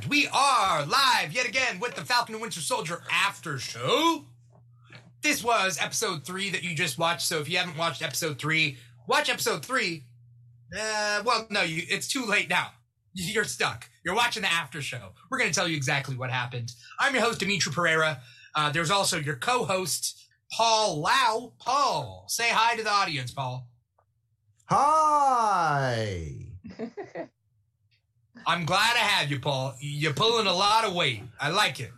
And we are live yet again with the Falcon and Winter Soldier after show. This was episode three that you just watched. So if you haven't watched episode three, watch episode three. Uh, well, no, you, it's too late now. You're stuck. You're watching the after show. We're going to tell you exactly what happened. I'm your host, Dimithri Perera. Uh, there's also your co-host, Paul Lao. Paul, say hi to the audience, Paul. Hi. I'm glad I have you, Paul. You're pulling a lot of weight. I like it.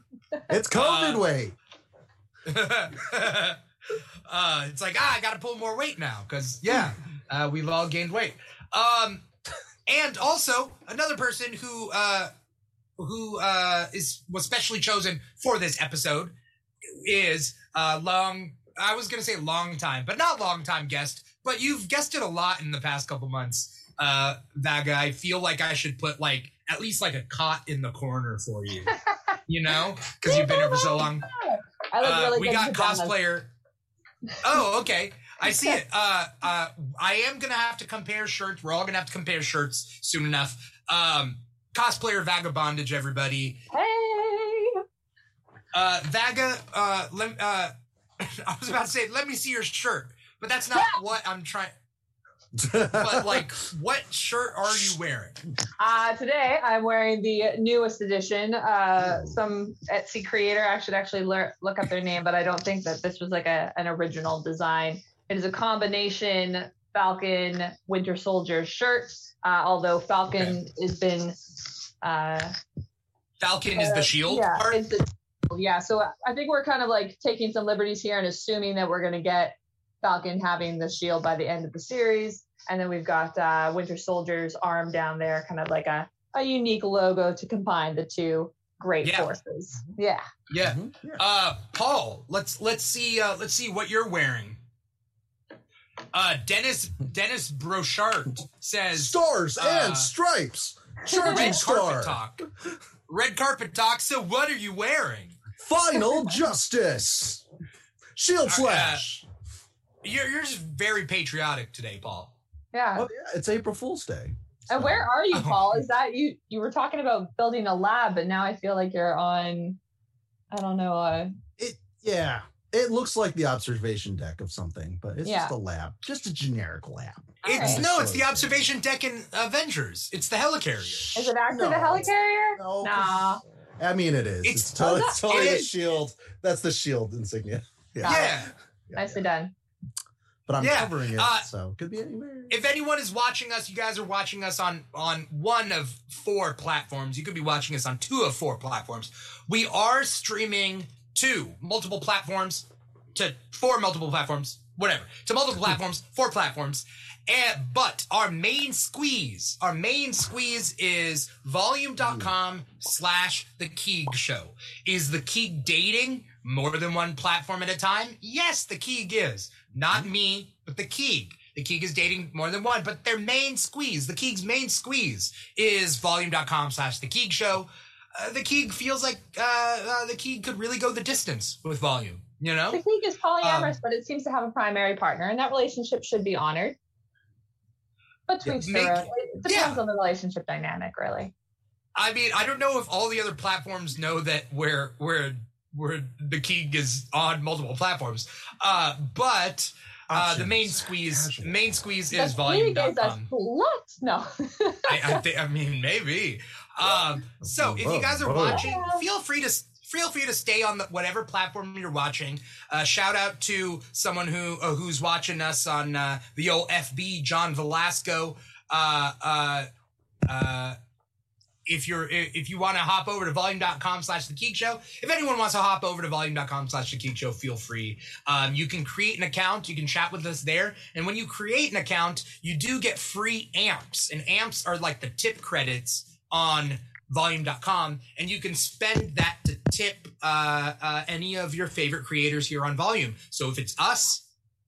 It's COVID Uh, weight. uh, it's like ah, I got to pull more weight now because yeah, uh, we've all gained weight. Um, and also another person who uh, who uh, is was specially chosen for this episode is uh, long. I was gonna say long time, but not long time guest. But you've guessed it a lot in the past couple months. Uh, Vaga, I feel like I should put like at least like a cot in the corner for you. you know, because you've been here for so long. Uh, really we got cosplayer. Oh, okay. I see it. Uh, uh, I am gonna have to compare shirts. We're all gonna have to compare shirts soon enough. Um, cosplayer vagabondage, everybody. Hey, Uh, Vaga. Uh, lem, uh, I was about to say, let me see your shirt, but that's not what I'm trying. But like, what shirt are you wearing? uh, today I'm wearing the newest edition. Uh, some Etsy creator. I should actually lear- look up their name, but I don't think that this was like a, an original design. It is a combination Falcon Winter Soldier shirt. Uh, although Falcon has been uh, Falcon is the shield yeah, part. it's the- yeah. So I think we're kind of like taking some liberties here and assuming that we're going to get Falcon having the shield by the end of the series, and then we've got uh, Winter Soldier's arm down there, kind of like a a unique logo to combine the two great Yeah. forces. Yeah. Yeah. Yeah. Uh, Paul, let's let's see uh, let's see what you're wearing. Uh, Dennis Dennis Brochard says Stars Uh, and stripes. Charging red star. carpet talk. Red carpet talk. So what are you wearing? Final justice. Shield Uh, slash. You're you're just very patriotic today, Paul. Yeah. oh yeah, it's April Fool's Day. And where are you, Oh. Paul? Is that you? You were talking about building a lab, but now I feel like you're on. I don't know. Uh, It yeah. It looks like the observation deck of something, but it's Yeah. just a lab, just a generic lab. It's Alright. no, it's the observation deck in Avengers. It's the helicarrier. is it actually No, the helicarrier? No, Nah. I mean it is. It's- It's, totally, it's totally it the is. shield. That's the shield insignia. Yeah. Yeah. Yeah, Nicely yeah. done. But I'm Yeah, covering it, uh, so it could be anywhere. If anyone is watching us, you guys are watching us on on one of four platforms. You could be watching us on two of four platforms. We are streaming to multiple platforms, to four multiple platforms, whatever, to multiple platforms, four platforms. And but our main squeeze, our main squeeze is volume.com slash the Keeg show. Is the Keeg dating more than one platform at a time? Yes, the Keeg is. Not me, but the Keeg. The Keeg is dating more than one, but their main squeeze, the Keeg's main squeeze is volume.com slash the Keeg show. Uh, the Keeg feels like uh, uh, the Keeg could really go the distance with volume, you know? The Keeg is polyamorous, Um, but it seems to have a primary partner, and that relationship should be honored. But Yeah, tweaks make- the, it depends yeah. on the relationship dynamic, really. I mean, I don't know if all the other platforms know that where where where the Keeg is on multiple platforms. Uh, but uh, the main squeeze Casual. main squeeze The is Keeg is a volume.com. slut. No. I, I think I mean maybe. Um, so if you guys are Whoa, whoa. watching, feel free to feel free to stay on the, whatever platform you're watching. Uh, shout out to someone who uh, who's watching us on uh, the old FB, John Velasco. If you're if you want to hop over to volume.com slash the Geek Show, if anyone wants to hop over to volume.com slash the Geek Show, feel free. Um, you can create an account, you can chat with us there, and when you create an account, you do get free amps, and amps are like the tip credits on volume.com, and you can spend that to tip uh, uh, any of your favorite creators here on Volume. So if it's us,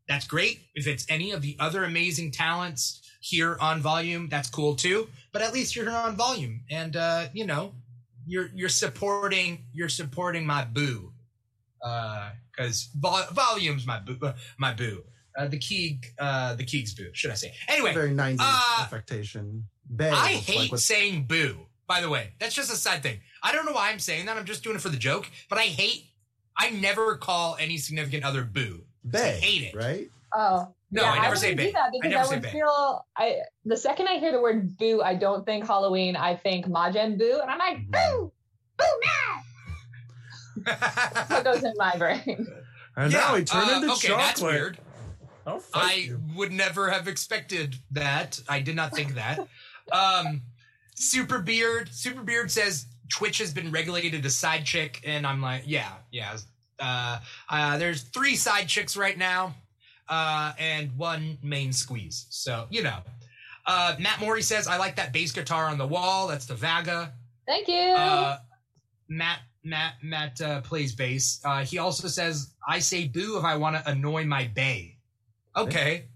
that's great. If it's any of the other amazing talents here on Volume, that's cool too. But at least you're here on Volume, and uh, you know, you're you're supporting you're supporting my boo, because vol- Volume's my boo, uh, my boo. Uh, the Keeg, uh, the Keeg's boo, should I say? Anyway, Very 90s uh, affectation. Bay, I hate like with- saying boo. By the way, that's just a side thing. I don't know why I'm saying that. I'm just doing it for the joke. But I hate. I never call any significant other boo. Bay. hate it. Right? Oh. No, yeah, I never wouldn't say do bae. that I because never I, say would bae. feel I the second I hear the word boo, I don't think Halloween. I think Majin Boo, and I'm like Mhm. boo, boo, nah. What goes in my brain? And now he turned uh, into okay, chocolate. that's weird. I'll I you. would never have expected that. I did not think that. Um, Super Beard. Super Beard says Twitch has been regulated to side chick, and I'm like, yeah, yeah. Uh, uh, there's three side chicks right now, uh, and one main squeeze. So you know. Uh, Matt Morey says, I like that bass guitar on the wall. That's the Vaga. Thank you. Uh, Matt Matt Matt uh, plays bass. Uh, he also says, "I say boo if I want to annoy my bay." Okay,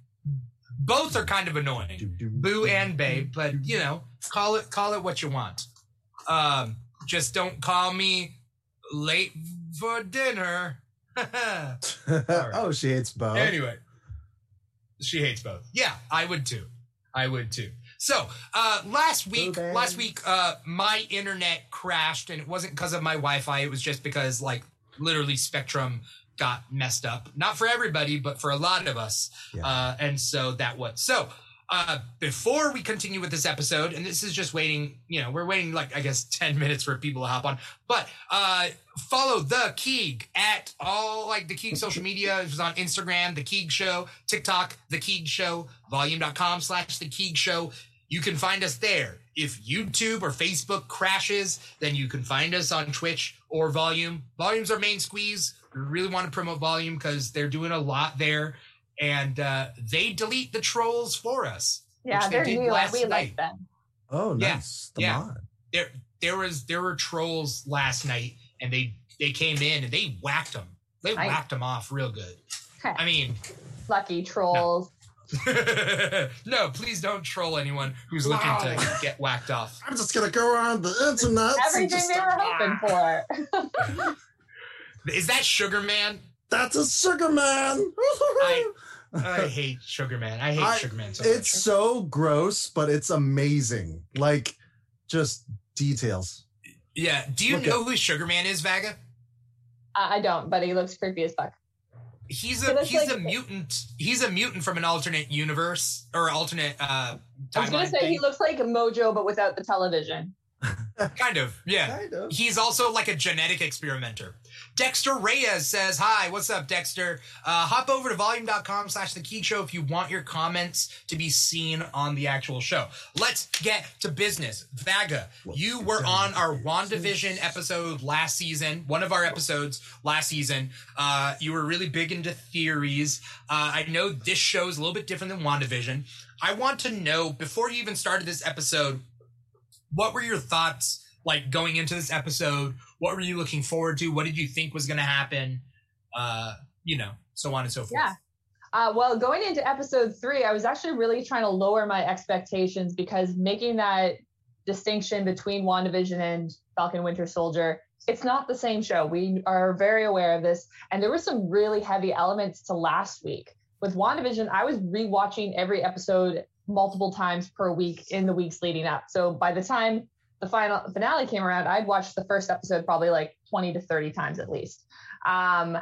both are kind of annoying, boo and bay, but you know, call it call it what you want. Um, just don't call me late for dinner. oh, she hates both. Anyway, she hates both. Yeah, I would too. I would too. So uh, last week, last week, uh, my internet crashed, and it wasn't because of my Wi-Fi. It was just because, like, literally, Spectrum got messed up. Not for everybody, but for a lot of us. Yeah. Uh, and so that was so. Uh, before we continue with this episode, and this is just waiting, you know, we're waiting like I guess ten minutes for people to hop on. But uh, follow the Keeg at all like the Keeg social media. It was on Instagram, the Keeg Show, TikTok, the Keeg Show, volume.com slash the Keeg Show. You can find us there. If YouTube or Facebook crashes, then you can find us on Twitch or Volume. Volume's our main squeeze. We really want to promote Volume because they're doing a lot there. And uh, they delete the trolls for us. yeah, which they they're did new. last We night. like them. Oh, Yeah, nice. The yeah. mod. There, there was there were trolls last night, and they they came in and they whacked them. They Nice. whacked them off real good. I mean, Lucky trolls. no, please don't troll anyone who's looking to get whacked off. I'm just gonna go around the internet. and Everything just- they were hoping for. Is that Sugar Man? That's a sugar man. I- I hate Sugar Man. I hate I- Sugar Man so it's much. so gross, but it's amazing. Like just details. Yeah. Do you Look know who Sugar Man is, Vaga? I I don't, but he looks creepy as fuck. He's a he's like- a mutant. He's a mutant from an alternate universe or alternate uh I was gonna say thing. he looks like Mojo, but without the television. kind of. Yeah. Kind of. He's also like a genetic experimenter. Dexter Reyes says, Hi, what's up, Dexter? Uh, hop over to volume.com slash the Keeg Show if you want your comments to be seen on the actual show. Let's get to business. Vaga, you were on our. WandaVision episode last season, one of our episodes last season. Uh, you were really big into theories. Uh, I know this show is a little bit different than WandaVision. I want to know, before you even started this episode, what were your thoughts like going into this episode? What were you looking forward to? What did you think was going to happen? Uh, you know, so on and so forth. Yeah. Uh, well, going into episode three, I was actually really trying to lower my expectations because making that distinction between WandaVision and Falcon Winter Soldier, it's not the same show. We are very aware of this. And there were some really heavy elements to last week. With WandaVision, I was rewatching every episode multiple times per week in the weeks leading up. So by the time the final finale came around, I'd watched the first episode probably like 20 to 30 times at least. Um,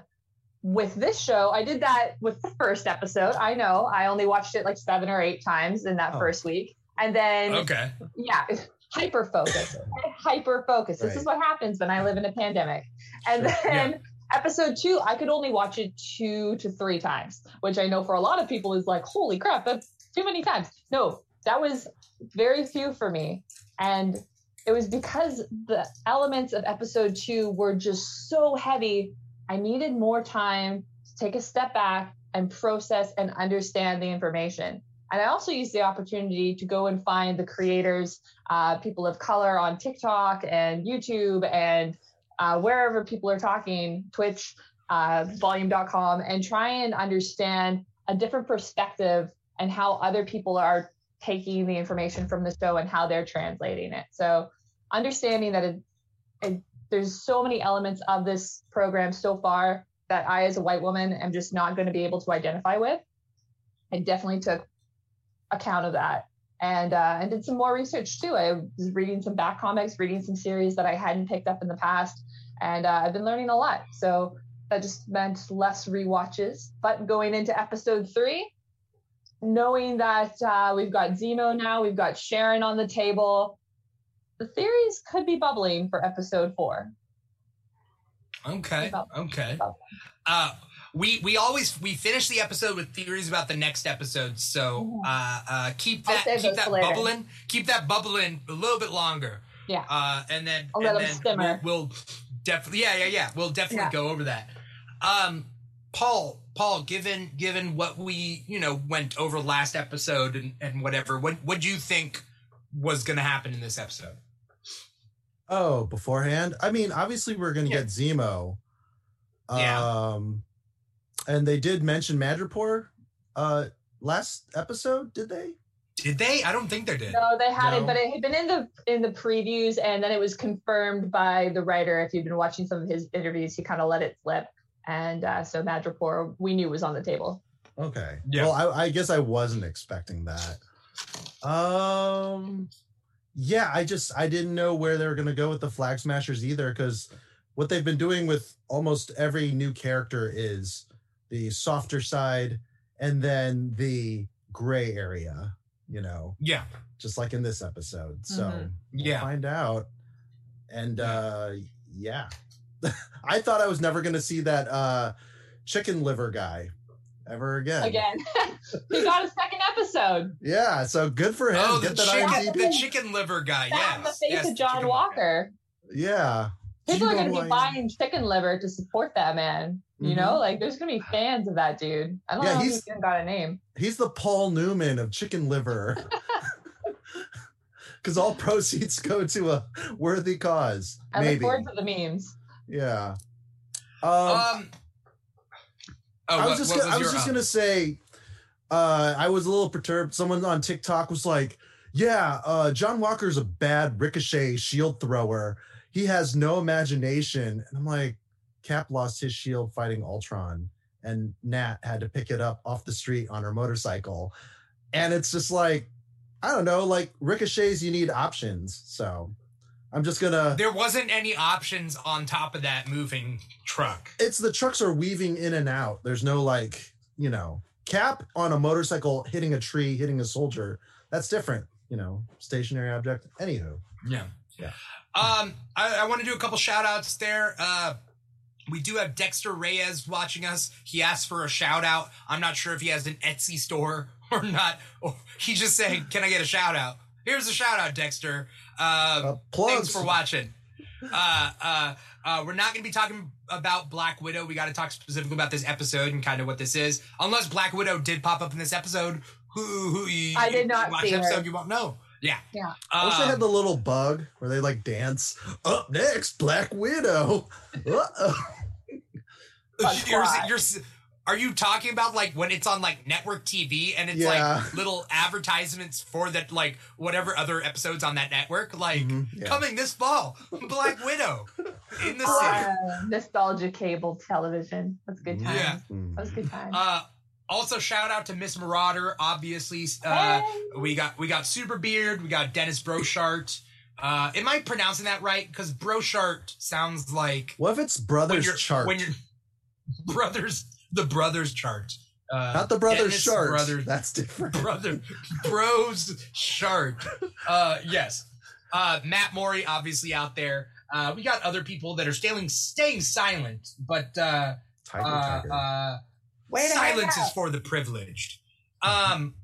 with this show, I did that with the first episode. I know I only watched it like seven or eight times in that Oh. first week. And then, Okay. yeah, hyper focus, hyper focus. This is what happens when I live in a pandemic. And Sure. then episode two, I could only watch it two to three times, which I know for a lot of people is like, holy crap, that's too many times. No, that was very few for me. And it was because the elements of episode two were just so heavy. I needed more time to take a step back and process and understand the information. And I also used the opportunity to go and find the creators, uh, people of color on TikTok and YouTube and uh, wherever people are talking, Twitch, uh, volume.com, and try and understand a different perspective and how other people are taking the information from the show and how they're translating it. So understanding that it, it, there's so many elements of this program so far that I, as a white woman, am just not going to be able to identify with. I definitely took account of that and uh, and did some more research too. I was reading some back comics, reading some series that I hadn't picked up in the past, and uh, I've been learning a lot. So that just meant less rewatches. But going into episode three, knowing that uh, we've got Zemo now, we've got Sharon on the table, the theories could be bubbling for episode four. Okay. Okay. Uh, we we always we finish the episode with theories about the next episode. So Mhm. uh, uh, keep that keep that bubbling. Keep that bubbling a little bit longer. Yeah. Uh, and then I'll and then we'll, we'll definitely yeah yeah yeah we'll definitely Yeah. go over that. Um, Paul Paul, given given what we you know went over last episode and and whatever, what what do you think was going to happen in this episode? Oh, beforehand? I mean, obviously we're gonna Yeah. get Zemo. Yeah. Um and they did mention Madripoor uh last episode, did they? Did they? I don't think they did. No, they had No. it, but it had been in the in the previews, and then it was confirmed by the writer. If you've been watching some of his interviews, he kind of let it slip, and uh, so Madripoor we knew was on the table. Okay. Yeah. Well, I, I guess I wasn't expecting that. Um yeah, I just I didn't know where they were gonna go with the flag smashers either, because what they've been doing with almost every new character is the softer side and then the gray area, you know, Yeah. just like in this episode. So Mhm. we'll Yeah. find out. And uh yeah. I thought I was never gonna see that uh chicken liver guy ever again. Again, he got a second episode. Yeah, so good for him. Oh, the Get that chicken, IMDb. the chicken liver guy. That's Yes, the face yes, of John chicken- Walker. Yeah. People are going to be who I am. buying chicken liver to support that man. You Mhm. know, like there's going to be fans of that dude. I don't Yeah, know if he's- he's even got a name. He's the Paul Newman of chicken liver. Because all proceeds go to a worthy cause. I look Maybe. forward to the memes. Yeah. Um, Um. Oh, I was what- just gonna, I was just um, gonna say, uh, I was a little perturbed. Someone on TikTok was like, "Yeah, uh, John Walker's a bad ricochet shield thrower. He has no imagination." And I'm like, Cap lost his shield fighting Ultron, and Nat had to pick it up off the street on her motorcycle. And it's just like, I don't know, like ricochets, you need options. So I'm just gonna. There wasn't any options on top of that moving truck. it's the trucks are weaving in and out. There's no like, you know, cap on a motorcycle hitting a tree, hitting a soldier. That's different, you know, stationary object. Anywho. Yeah. Yeah. Um, I, I want to do a couple shout outs there. Uh, we do have Dexter Reyes watching us. He asked for a shout out. I'm not sure if he has an Etsy store or not. Or he's just saying, "Can I get a shout out?" Here's a shout out, Dexter. Uh, Uh, thanks for watching. Uh, uh, uh, we're not going to be talking about Black Widow. We got to talk specifically about this episode and kind of what this is. Unless Black Widow did pop up in this episode, who who you, I did not watch see the her. episode, you won't know. Yeah, Yeah. I wish they Um, had the little bug where they like dance. Up next, Black Widow. Uh-oh. Bug you're, squad. you're, are you talking about like when it's on like network TV and it's Yeah. like little advertisements for that like whatever other episodes on that network like Mhm, yeah. coming this fall Black Widow in the city. Uh, nostalgia cable television. That's good time. Yeah. Mm. That was good time. Uh, also shout out to Miss Marauder. Obviously, uh, Hey. we got we got Super Beard, we got Dennis Brochart. Uh, am I pronouncing that right? Because Brochart sounds like What if it's when Brothers you're Chart? when you're brothers the brothers chart. Uh, Not the Brothers Chart. Brothers That's different. brother bros chart. Uh yes. Uh matt maury obviously out there. Uh we got other people that are staying staying silent but uh Tiger, uh, tiger. uh Way silence is for the privileged. Um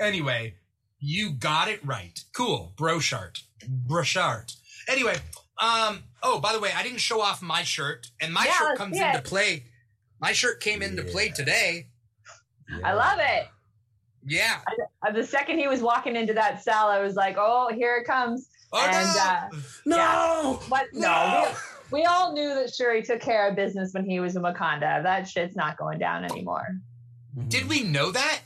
anyway you got it right. Cool. Brochart brochart anyway um oh by the way i didn't show off my shirt and my Yeah, shirt comes see into play my shirt came into play Yeah. today I love it. yeah Uh, the second he was walking into that cell, I was like, "Oh, here it comes." oh and no uh, no. what? No, we, we all knew that Shuri took care of business when he was in Wakanda. That shit's not going down anymore. did we know that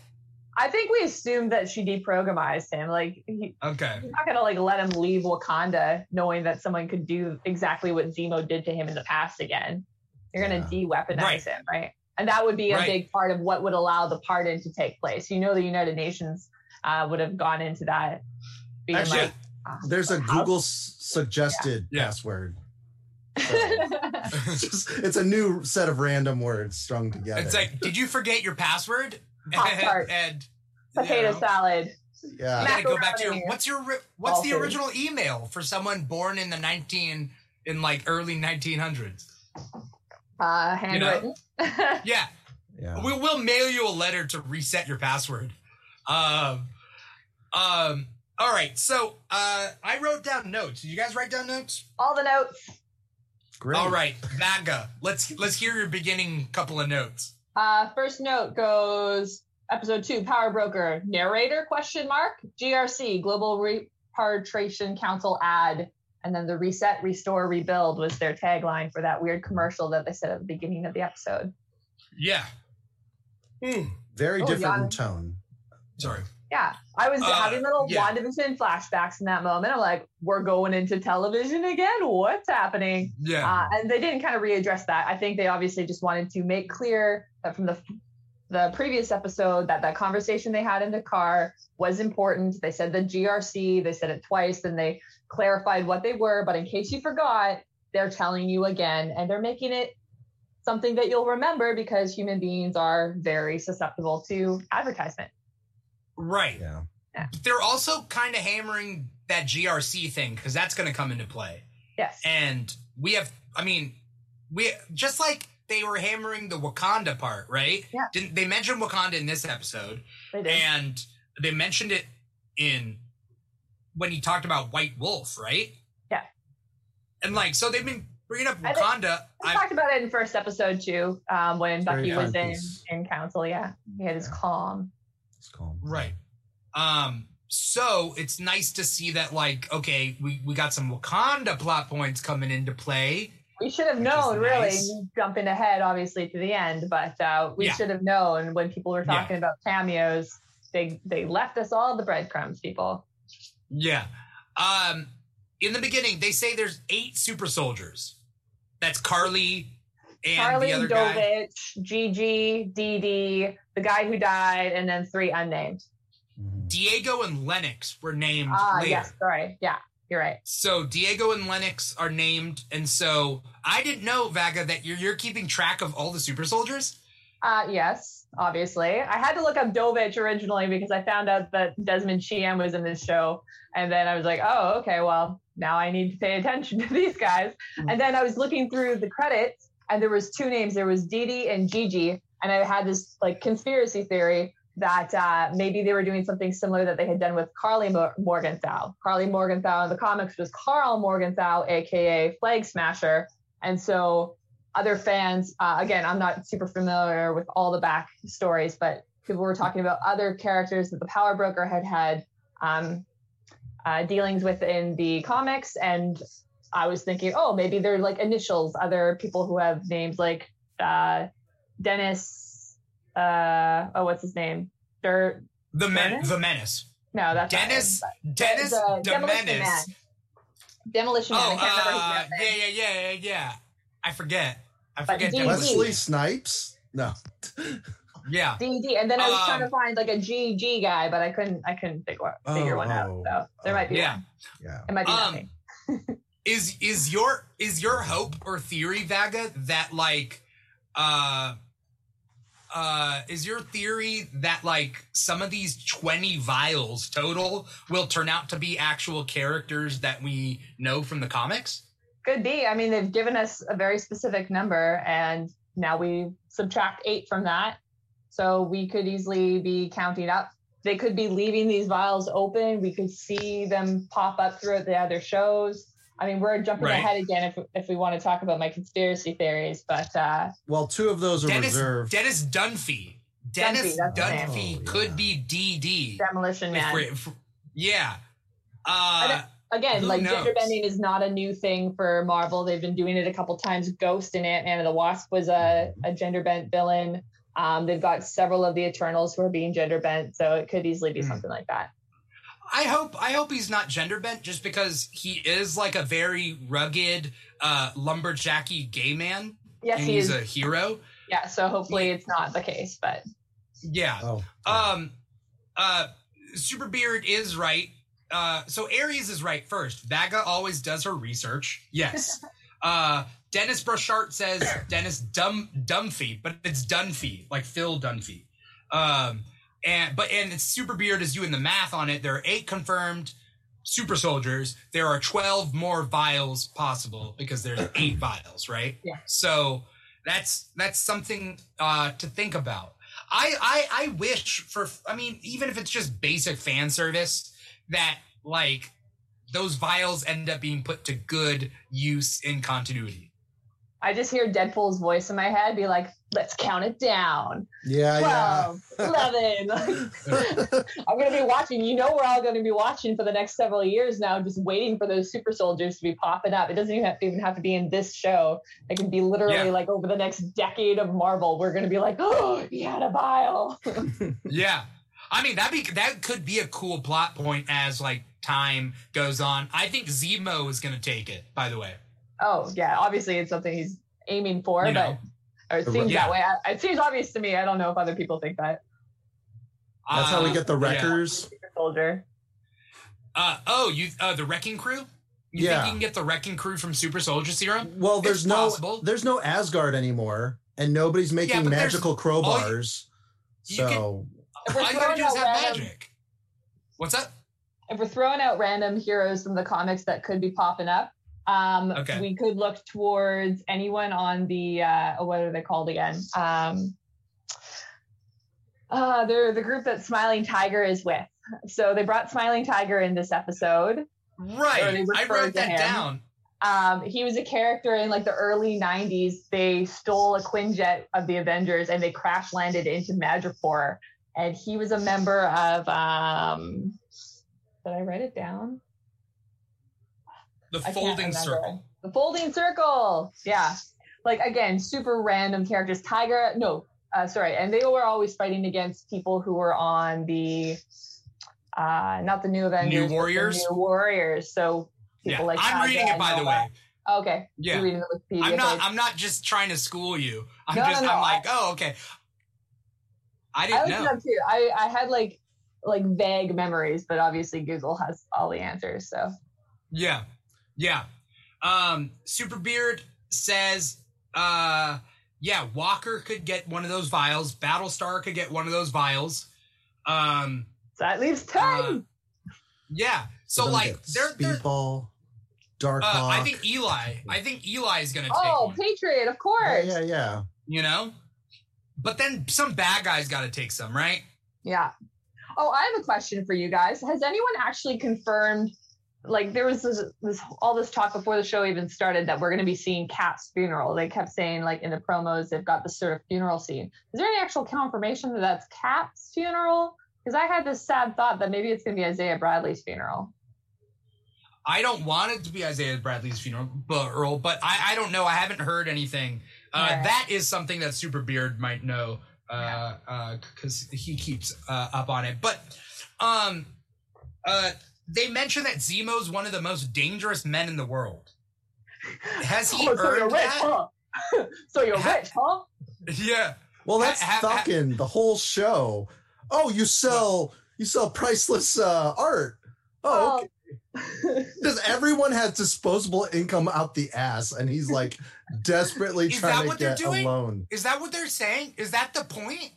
I think we assumed that she deprogramized him. Like he, okay he's not gonna like let him leave Wakanda, knowing that someone could do exactly what Zemo did to him in the past again. You're gonna de-weaponize Right. him, right? And that would be a Right. big part of what would allow the pardon to take place. You know, the United Nations uh, would have gone into that. Being Actually, like, uh, There's a how- Google suggested Yeah. password. It's, just, it's a new set of random words strung together. It's like, did you forget your password? Pop-Tart. and potato you know, salad. yeah. You gotta go back to your what's your what's the original email for someone born in the nineteen in like early nineteen hundreds? Uh, handwritten. Yeah, Yeah. we will mail you a letter to reset your password. Um, um. All right, so uh, I wrote down notes. Did you guys write down notes? All the notes. Great. All right, Vaga. Let's let's hear your beginning couple of notes. Uh, first note goes episode two, Power Broker narrator question mark GRC Global Repatriation Council ad, and then the reset, restore, rebuild was their tagline for that weird commercial that they said at the beginning of the episode. Yeah. Hmm. Very Oh, different in Jan. tone. Sorry. Yeah, I was Uh, having little yeah. WandaVision flashbacks in that moment. I'm like, we're going into television again. What's happening? Yeah. Uh, and they didn't kind of readdress that. I think they obviously just wanted to make clear that from the the previous episode that that conversation they had in the car was important. They said the GRC, they said it twice, and they clarified what they were. But in case you forgot, they're telling you again, and they're making it something that you'll remember because human beings are very susceptible to advertisement. right. Yeah. They're also kind of hammering that GRC thing because that's going to come into play. Yes. And we have, I mean, we just like they were hammering the Wakanda part, right? Yeah. Didn't they mentioned Wakanda in this episode? They did. And they mentioned it in when he talked about White Wolf, right? Yeah. And like, so they've been bringing up I think- Wakanda. We I, talked about it in first episode too, um, when Very Bucky was in, timepiece. in council. Yeah. He had his Yeah. calm. It's calm. Right. Um, so it's nice to see that, like, okay, we, we got some Wakanda plot points coming into play. We should have Which is known, really, jumping ahead, obviously, to the end, but uh, we Yeah. should have known when people were Yeah. talking about cameos. They they left us all the breadcrumbs, people. Yeah. Um, in the beginning, they say there's eight super soldiers. That's Karli and Charlie the other guy. Gigi, Dee Dee, the guy who died, and then three unnamed. Mhm. Diego and Lennox were named Ah, later. yes, sorry. Yeah, you're right. So Diego and Lennox are named, and so I didn't know Vaga that you're you're keeping track of all the super soldiers. Uh, yes, obviously. I had to look up Dovich originally because I found out that Desmond Chiam was in this show. And then I was like, oh, okay, well, now I need to pay attention to these guys. And then I was looking through the credits and there was two names. There was Didi and Gigi. And I had this like conspiracy theory that uh, maybe they were doing something similar that they had done with Karli Mor- Morgenthau. Karli Morgenthau in the comics was Carl Morgenthau, aka Flag Smasher. And so other fans, uh, again, I'm not super familiar with all the back stories, but people were talking about other characters that the Power Broker had had um, uh, dealings with in the comics. And I was thinking, oh, maybe they're like initials, other people who have names like uh, Dennis, uh, oh, what's his name? Dirt. The men, the menace, No, that's Dennis, but Dennis the the Demolition Menace. Man. Demolition Man. Oh, I can't remember uh, his yeah, yeah, yeah, yeah, yeah. I forget. I But forget. D- Dennis. Wesley Snipes? No. Yeah. DD, and then I was trying to Um, find like a GG guy, but I couldn't. I couldn't figure figure Oh, one out. oh, So there might be Yeah. one. Yeah. It might be Um, nothing. is is your is your hope or theory vaga that like uh uh is your theory that like some of these 20 vials total will turn out to be actual characters that we know from the comics Could be. I mean, they've given us a very specific number, and now we subtract eight from that. So we could easily be counting up. They could be leaving these vials open. We could see them pop up throughout the other shows. I mean, we're jumping Right. ahead again if if we want to talk about my conspiracy theories, but uh, Well, two of those are dennis reserved. dennis dunphy dennis Dunphy, that's his dunphy Oh, could yeah. be dd Demolition Man. we're- if- yeah uh again, Who like knows? gender bending is not a new thing for Marvel. They've been doing it a couple times. Ghost in Ant Man and the Wasp was a, a gender bent villain. Um, they've got several of the Eternals who are being gender bent, so it could easily be Hmm. something like that. I hope I hope he's not gender bent just because he is like a very rugged uh lumberjacky gay man Yes, and he he's is. a hero. yeah, so hopefully it's not the case, but Yeah. oh. Um uh Superbeard is right. Uh, so Aries is right first. Vaga always does her research. Yes. uh, Dennis Brochart says Dennis Dum Dumfee, but it's Dunphy, like Phil Dunphy. Um, and but and it's Superbeard is doing the math on it. There are eight confirmed super soldiers. There are twelve more vials possible because there's eight vials, right? Yeah. So that's that's something uh, to think about. I, I I wish for I mean even if it's just basic fan service that like those vials end up being put to good use in continuity. I just hear Deadpool's voice in my head be like, let's count it down. Yeah, 12, 11. I'm going to be watching. You know, we're all going to be watching for the next several years now, just waiting for those super soldiers to be popping up. It doesn't even have to, even have to be in this show. It can be literally Yeah. like over the next decade of Marvel. We're going to be like, oh, he had a vial. Yeah. I mean that be that could be a cool plot point as like time goes on. I think Zemo is going to take it. By the way, oh, yeah. Obviously, it's something he's aiming for, You but know. or it seems yeah. that way. It seems obvious to me. I don't know if other people think that. That's how we Uh, get the yeah. wreckers. Super soldier. Uh, oh, you uh, the Wrecking Crew. You Yeah. think you can get the Wrecking Crew from Super Soldier Serum? Well, there's It's no possible. there's no Asgard anymore, and nobody's making but there's- magical crowbars. you so can- If we're All you gotta throwing do is out have random- magic. What's up? if we're throwing out random heroes from the comics that could be popping up, um, Okay. we could look towards anyone on the uh, what are they called again? Um, uh, they're the group that Smiling Tiger is with. So they brought Smiling Tiger in this episode. Right. I wrote that him. down. Um, he was a character in like the early 90s. They stole a Quinjet of the Avengers and they crash landed into Madripoor. And he was a member of um did I write it down? The I folding circle. The folding circle. Yeah. Like again, super random characters. Tiger, no, uh, sorry. And they were always fighting against people who were on the uh not the new Avengers. new Warriors? New Warriors. So Yeah. people like I'm reading it by the way. Okay. Yeah. You're reading the Wikipedia I'm not. I'm not just trying to school you. I'm No, no, just no, I'm I- like, oh, okay. I I didn't I looked it up too. I, I had like like vague memories, but obviously Google has all the answers. So Yeah. Yeah. Um Superbeard says uh yeah, Walker could get one of those vials, Battlestar could get one of those vials. Um so that leaves ten. uh, yeah. So then we like get they're, they're Speedball, Dark uh, I think Eli. I think Eli is gonna take oh, one. Patriot, of yeah, course. yeah, yeah. You know? But then some bad guys gotta take some, right? Yeah. Oh, I have a question for you guys. Has anyone actually confirmed? Like, there was this, this all this talk before the show even started that we're going to be seeing Cap's funeral. They kept saying, like in the promos, they've got this sort of funeral scene. Is there any actual confirmation that that's Cap's funeral? Because I had this sad thought that maybe it's going to be Isaiah Bradley's funeral. I don't want it to be Isaiah Bradley's funeral, but Earl, but I, I don't know. I haven't heard anything. Uh, Alright. That is something that Super Beard might know because uh, because he keeps uh, up on it. But um, uh, they mentioned that Zemo's one of the most dangerous men in the world. Has he Oh, so you're earned rich, that? huh? so you're Ha- rich, huh? Yeah. Well, that's Ha- ha- ha- fucking the whole show. Oh, you sell you sell priceless uh, art. Oh, okay. Does everyone has disposable income out the ass, and he's like desperately Is that trying to what they're get doing? a loan? Is that what they're saying? Is that the point?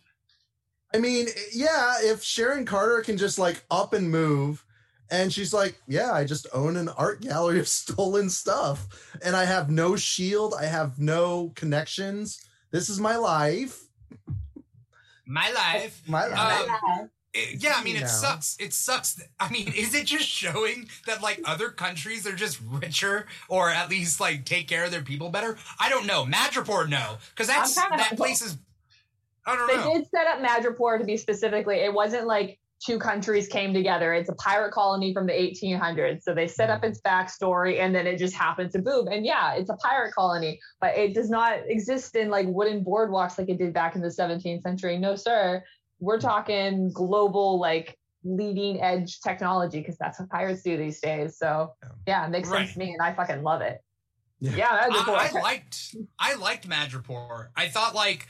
I mean, yeah, if Sharon Carter can just like up and move, and she's like, yeah, I just own an art gallery of stolen stuff, and I have no shield, I have no connections. This is my life. My life. My life. Um, It- yeah, I mean, You it know. sucks. It sucks. that- I mean, is it just showing that like other countries are just richer, or at least like take care of their people better? I don't know. Madripoor, no, because that's I'm that place is. I don't they know. They did set up Madripoor to be specifically. It wasn't like two countries came together. It's a pirate colony from the 1800s. So they set up mm. its backstory, and then it just happened to boom. And yeah, it's a pirate colony, but it does not exist in like wooden boardwalks like it did back in the 17th century. No, sir. We're talking global, like leading edge technology because that's what pirates do these days. So yeah, it makes Right. sense to me, and I fucking love it. Yeah. Yeah, I, Madripoor. I liked. I liked Madripoor. I thought like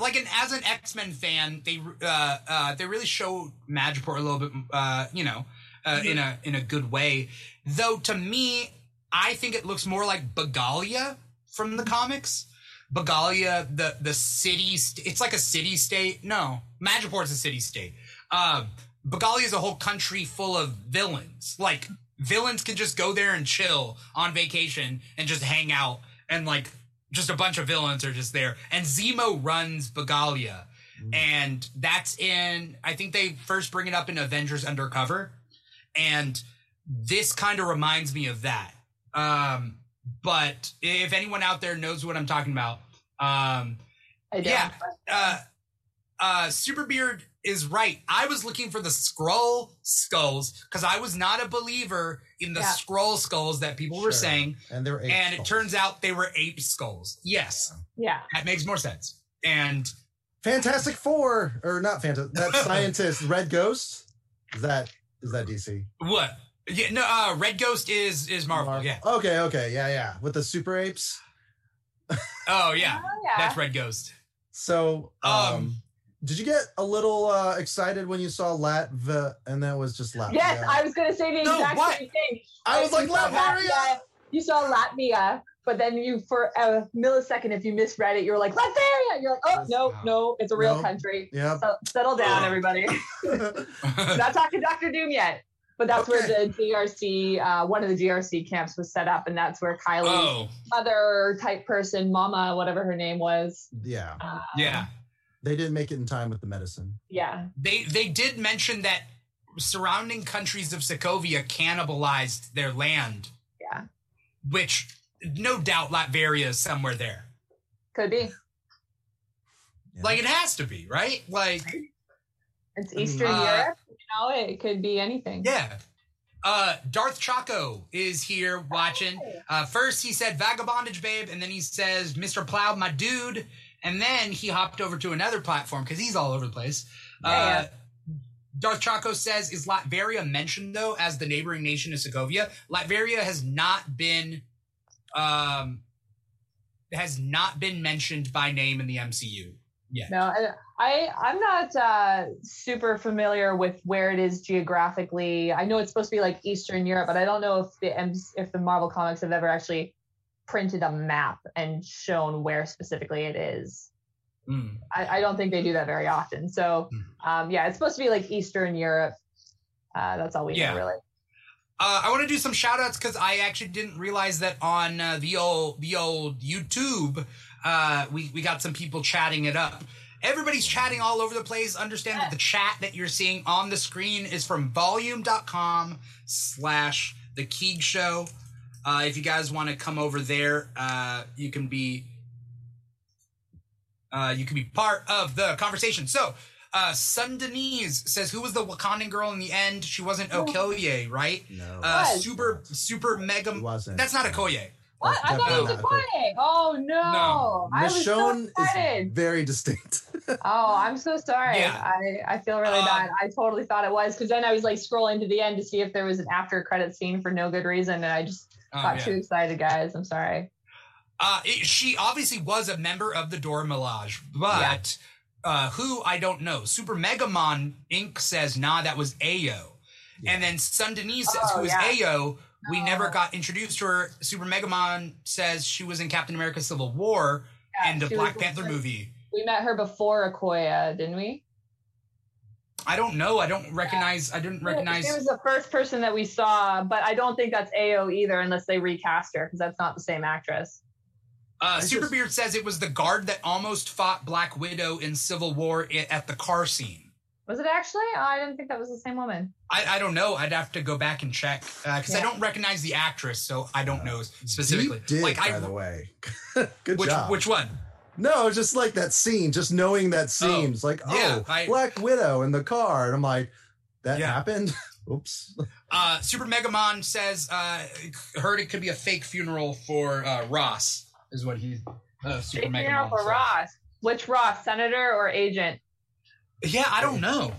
like an as an X Men fan, they uh, uh, they really show Madripoor a little bit, uh, you know, uh, in a in a good way. Though to me, I think it looks more like Bagalia from the comics. Bagalia, the the city, st- it's like a city state. No, Madripoor is a city state. Um, Bagalia is a whole country full of villains. Like villains can just go there and chill on vacation and just hang out and like just a bunch of villains are just there. And Zemo runs Bagalia. And that's in I think they first bring it up in Avengers Undercover. And this kind of reminds me of that. Um but if anyone out there knows what I'm talking about, um Yeah. uh uh Superbeard is right. I was looking for the scroll skulls because I was not a believer in the Yeah. scroll skulls that people were saying. And there were eight and it turns out they were ape skulls. Yes, yeah. that makes more sense. And Fantastic Four, or not Fantastic, that scientist, Red Ghost. Is that is that DC? what? Yeah, no, uh, Red Ghost is is Marvel. Marvel. Yeah. Okay, okay, yeah, yeah. With the super apes. Oh yeah, Oh, yeah. that's Red Ghost. So, um, Um, did you get a little uh, excited when you saw Latva, and that was just Latvia? Yes, I was gonna say the No, exact what? same thing. I was like, Latvia. saw You saw Latvia, but then you, for a millisecond, if you misread it, you were like, Latveria! You're like, oh, no, Wow. no, it's a real No. country. Yeah, So, settle down, Ugh. everybody. Not talking Doctor Doom yet. But that's where the GRC, uh, one of the GRC camps was set up, and that's where Kylie's oh mother type person, Mama, whatever her name was. yeah, uh, yeah. they didn't make it in time with the medicine. Yeah. They they did mention that surrounding countries of Sokovia cannibalized their land. Yeah. Which no doubt Latveria is somewhere there. Could be. Yeah. Like it has to be, right? Like It's Eastern Uh, Europe. Know, it could be anything. yeah. Uh Darth Chaco is here watching. Uh first he said vagabondage babe and then he says Mr. Plow my dude and then he hopped over to another platform cuz he's all over the place. Yeah, uh Darth Chaco says, is Latveria mentioned though as the neighboring nation of Sokovia? Latveria has not been um has not been mentioned by name in the MCU yet. No, I, I I'm not uh, super familiar with where it is geographically. I know it's supposed to be like Eastern Europe, but I don't know if the if the Marvel comics have ever actually printed a map and shown where specifically it is. Mm. I, I don't think they do that very often. So, Hmm. um, yeah, it's supposed to be like Eastern Europe. Uh, that's all we Yeah. know, really. Uh, I want to do some shout outs because I actually didn't realize that on uh, the old the old YouTube, uh, we, we got some people chatting it up. Everybody's chatting all over the place. Understand that the chat that you're seeing on the screen is from volume.com slash the Keeg Show. Uh, if you guys want to come over there, uh, you can be uh, you can be part of the conversation. So, uh, Sun Denise says, "Who was the Wakandan girl in the end? She wasn't Okoye, right? No, Uh, super, super mega. it wasn't. That's not Okoye. What? I thought it was Definitely not. Okoye. Oh no! No. I was so excited. is very distinct. Oh, I'm so sorry. Yeah. I, I feel really Uh, bad. I totally thought it was because then I was like scrolling to the end to see if there was an after credit scene for no good reason, and I just Oh, got yeah. too excited, guys. I'm sorry. Uh, it- she obviously was a member of the Dora Milaje, but uh, who I don't know. Super Megamon Inc. says, "Nah, that was Ayo." And then Sun Denise says, Oh, "Who is yeah. Ayo?" We Oh. never got introduced to her. Super Megamon says she was in Captain America: Civil War Yeah, and the Black Panther movie. We met her before Okoye, didn't we? I don't know. I don't recognize. I didn't recognize. She was the first person that we saw, but I don't think that's Ayo either, unless they recast her because that's not the same actress. Uh, I just- says it was the guard that almost fought Black Widow in Civil War at the car scene. Was it actually? Oh, I didn't think that was the same woman. I, I don't know. I'd have to go back and check because I Yeah. don't recognize the actress, so I don't know specifically. Deep dig, like by I, the way. Good which job. which one? No, just like that scene, just knowing that scene. It's like, oh, Yeah, I- Black Widow in the car. And I'm like, that Yeah. happened? Oops. Uh, Super Megamon says uh, heard it could be a fake funeral for uh, Ross. Is what he. Uh, Super Fake Megamon. funeral for says. Ross. Which Ross, senator or agent? Yeah, I don't know.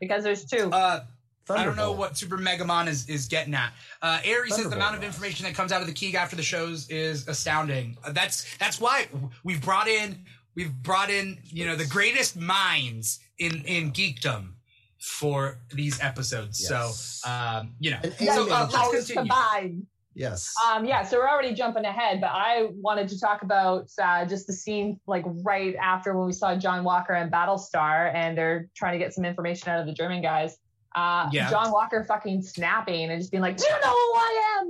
Because there's two. Uh, I don't know what Super Megamon is, is getting at. Uh, Aries says the amount of information that comes out of the Keeg after the shows is astounding. Uh, that's that's why we've brought in we've brought in you know the greatest minds in in geekdom for these episodes. Yes. So um, you know, And so Amy uh, Mann. let's continue. combined. Yes. Um, yeah, so we're already jumping ahead, but I wanted to talk about uh, just the scene like right after when we saw John Walker and Battlestar, and they're trying to get some information out of the German guys. Uh, Yeah. John Walker fucking snapping and just being like, "Do you know who I am?"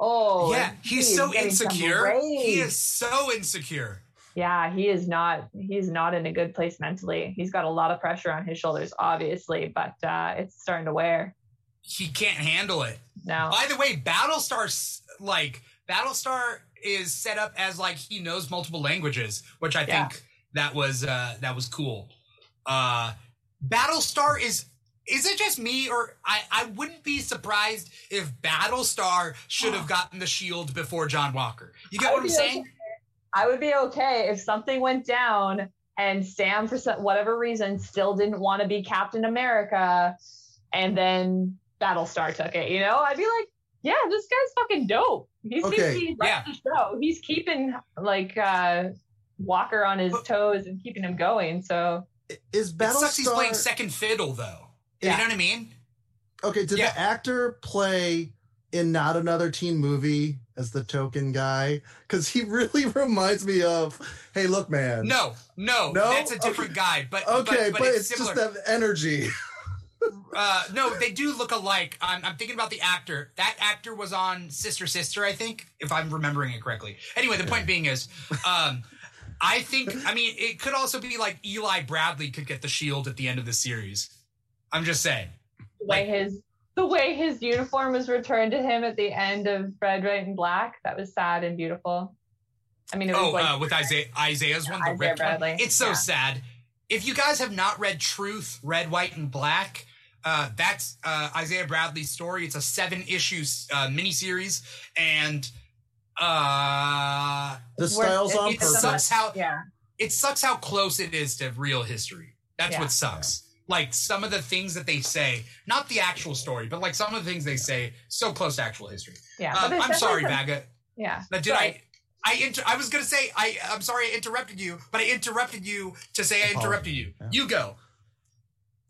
Oh, yeah, and he's he so is getting some insecure. He is so insecure. Yeah, he is not. He's not in a good place mentally. He's got a lot of pressure on his shoulders, obviously, but uh, it's starting to wear He can't handle it. now. By the way, Battlestar like Battlestar is set up as like he knows multiple languages, which I Yeah. think that was uh that was cool. Uh Battlestar is is it just me or I I wouldn't be surprised if Battlestar should have gotten the shield before John Walker. You get what I'm saying? okay. I would be okay if something went down and Sam, for some, whatever reason, still didn't want to be Captain America, and then Battlestar took it. You know, I'd be like, yeah, this guy's fucking dope. He seems Okay. to be Yeah. the show. He's keeping like uh, Walker on his But- toes and keeping him going. So Is It sucks he's playing second fiddle though. Yeah. You know what I mean? okay? Did Yeah. the actor play in not another teen movie as the token guy? Because he really reminds me of. Hey, look, man. No, no, No? that's a different guy. But Okay, but, but, it's, it's, just that energy. Uh, no, they do look alike. I'm, I'm thinking about the actor. That actor was on Sister Sister, I think, if I'm remembering it correctly. Anyway, the point being is, um, I think, I mean, it could also be like Eli Bradley could get the shield at the end of the series. I'm just saying. the way his the way his uniform was returned to him at the end of Red, White, and Black, that was sad and beautiful. I mean, it was Oh, like uh, with Isaiah, Isaiah's one, the Isaiah ripped one. Bradley, It's so yeah. sad. If you guys have not read Truth, Red, White, and Black, uh, that's uh, Isaiah Bradley's story. It's a seven issue uh, miniseries, and uh, The style's on it- it purpose. sucks how yeah. it sucks how close it is to real history. That's Yeah. what sucks. Like some of the things that they say, not the actual story, but like some of the things they say, so close to actual history. Yeah, Um, I'm sorry, definitely Vaga. Yeah, But did Sorry. I? I inter- I was gonna say I. I'm sorry I interrupted you, but I interrupted you to say I interrupted you. yeah. You go.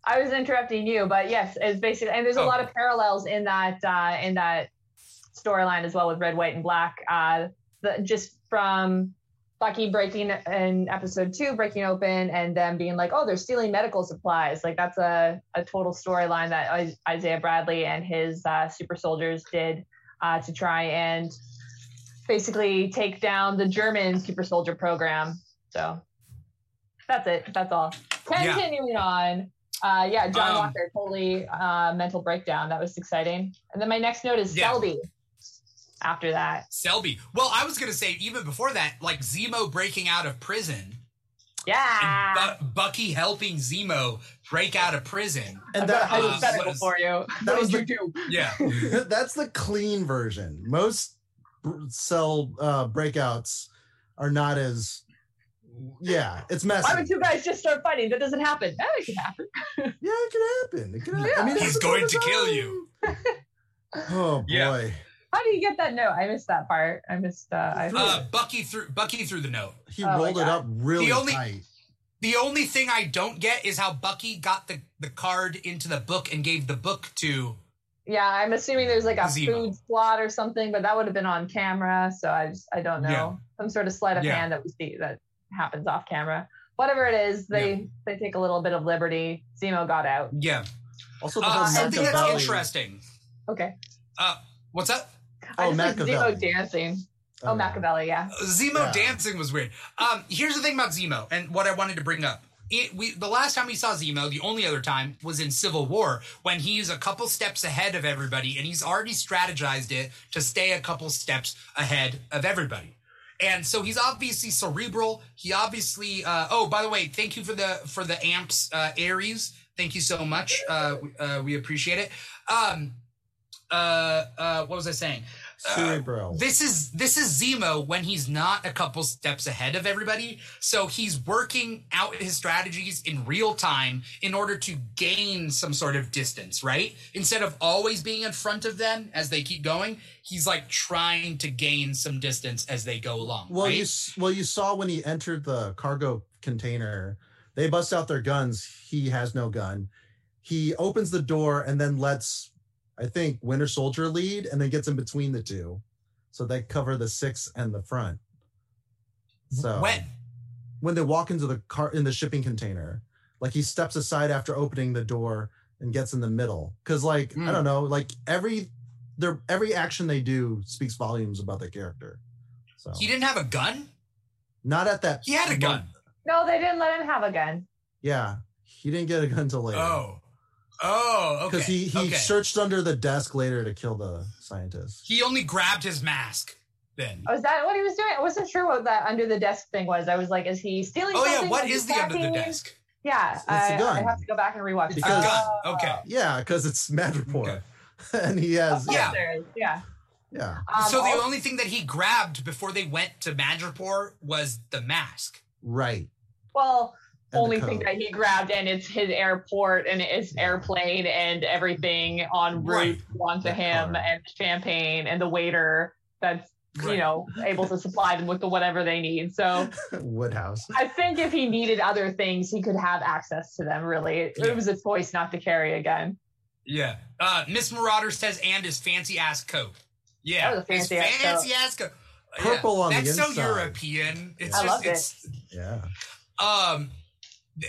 I was interrupting you, but yes, it's basically, and there's a Oh. lot of parallels in that uh, in that storyline as well with Red, White, and Black. Uh, the, just from Bucky breaking in episode two, breaking open, and them being like, "Oh, they're stealing medical supplies." Like that's a a total storyline that Isaiah Bradley and his uh, super soldiers did uh, to try and basically take down the German super soldier program. So that's it. That's all. Yeah. Continuing on. Uh, yeah, John Um, Walker, totally uh, mental breakdown. That was exciting. And then my next note is Yeah. Selby. After that, Selby. Well, I was gonna say even before that, like Zemo breaking out of prison yeah, and Bu- Bucky helping Zemo break out of prison. and I've got a that was, hypothetical was- for you. that what was did the- you do? Yeah. that's the clean version. Most cell uh, breakouts are not as. Yeah, it's messy. Why would you guys just start fighting? That doesn't happen. That could happen. Yeah, it could happen. It could happen. I mean, He's going to kill you. Oh boy. Yeah. How do you get that note? I missed that part. I missed. Uh, I, Uh, Bucky threw Bucky threw the note. He Oh rolled it up really The only- tight. The only thing I don't get is how Bucky got the, the card into the book and gave the book to. yeah, I'm assuming there's like a Zemo. food plot or something, but that would have been on camera. So I just I don't know. Yeah. Some sort of sleight of Yeah. hand that we see that happens off camera. Whatever it is, they they take a little bit of liberty. Zemo got out. Yeah. Also, the Uh, whole something that's Machiavelli- interesting. Okay. Uh, what's up? I Oh, just like Zemo dancing. Oh, Oh, yeah. Machiavelli, yeah. Zemo Yeah. dancing was weird. Um, here's the thing about Zemo, and what I wanted to bring up. It, we the last time we saw Zemo, the only other time was in Civil War when he's a couple steps ahead of everybody, and he's already strategized it to stay a couple steps ahead of everybody. And so he's obviously cerebral. He obviously. Uh, oh, by the way, thank you for the for the amps, uh, Aries. Thank you so much. Uh, we- uh, we appreciate it. Um, uh, uh, what was I saying? Uh, This is this is Zemo when he's not a couple steps ahead of everybody. So he's working out his strategies in real time in order to gain some sort of distance, right? Instead of always being in front of them as they keep going, he's like trying to gain some distance as they go along. well, right? you well you saw when he entered the cargo container, they bust out their guns. He has no gun. He opens the door and then lets, I think, Winter Soldier lead, and then gets in between the two, so they cover the six and the front. So when when they walk into the car in the shipping container, like he steps aside after opening the door and gets in the middle. Cause like, Hmm. I don't know, like every their every action they do speaks volumes about their character. So he didn't have a gun, not at that he had a gun. No, they didn't let him have a gun. Yeah. He didn't get a gun till later. Oh, oh, okay. Because he, he okay. searched under the desk later to kill the scientist. He only grabbed his mask then. Was that what he was doing? I wasn't sure what that under the desk thing was. I was like, is he stealing Oh something? yeah, what Was he is the under the desk? Yeah, It's a I, gun. I have to go back and rewatch. Because- A gun. Oh. Okay. Yeah, because it's Madripoor. Okay. and he has Yeah. yeah. yeah. Um, so the only thing that he grabbed before they went to Madripoor was the mask. Right. well, And the only thing that he grabbed, and it's his airport and his Yeah. airplane and everything on route Right. onto That him, car. and champagne and the waiter that's you know able to supply them with the whatever they need. So Woodhouse. I think if he needed other things, he could have access to them. Really, it, Yeah. it was a choice not to carry a gun. Yeah. Uh, Miss Marauder says, and his fancy ass coat. Yeah. That was a his fancy ass fancy ass coat. Yeah. Purple on the That's so. European. It's I just, loved it. it's, Yeah. um,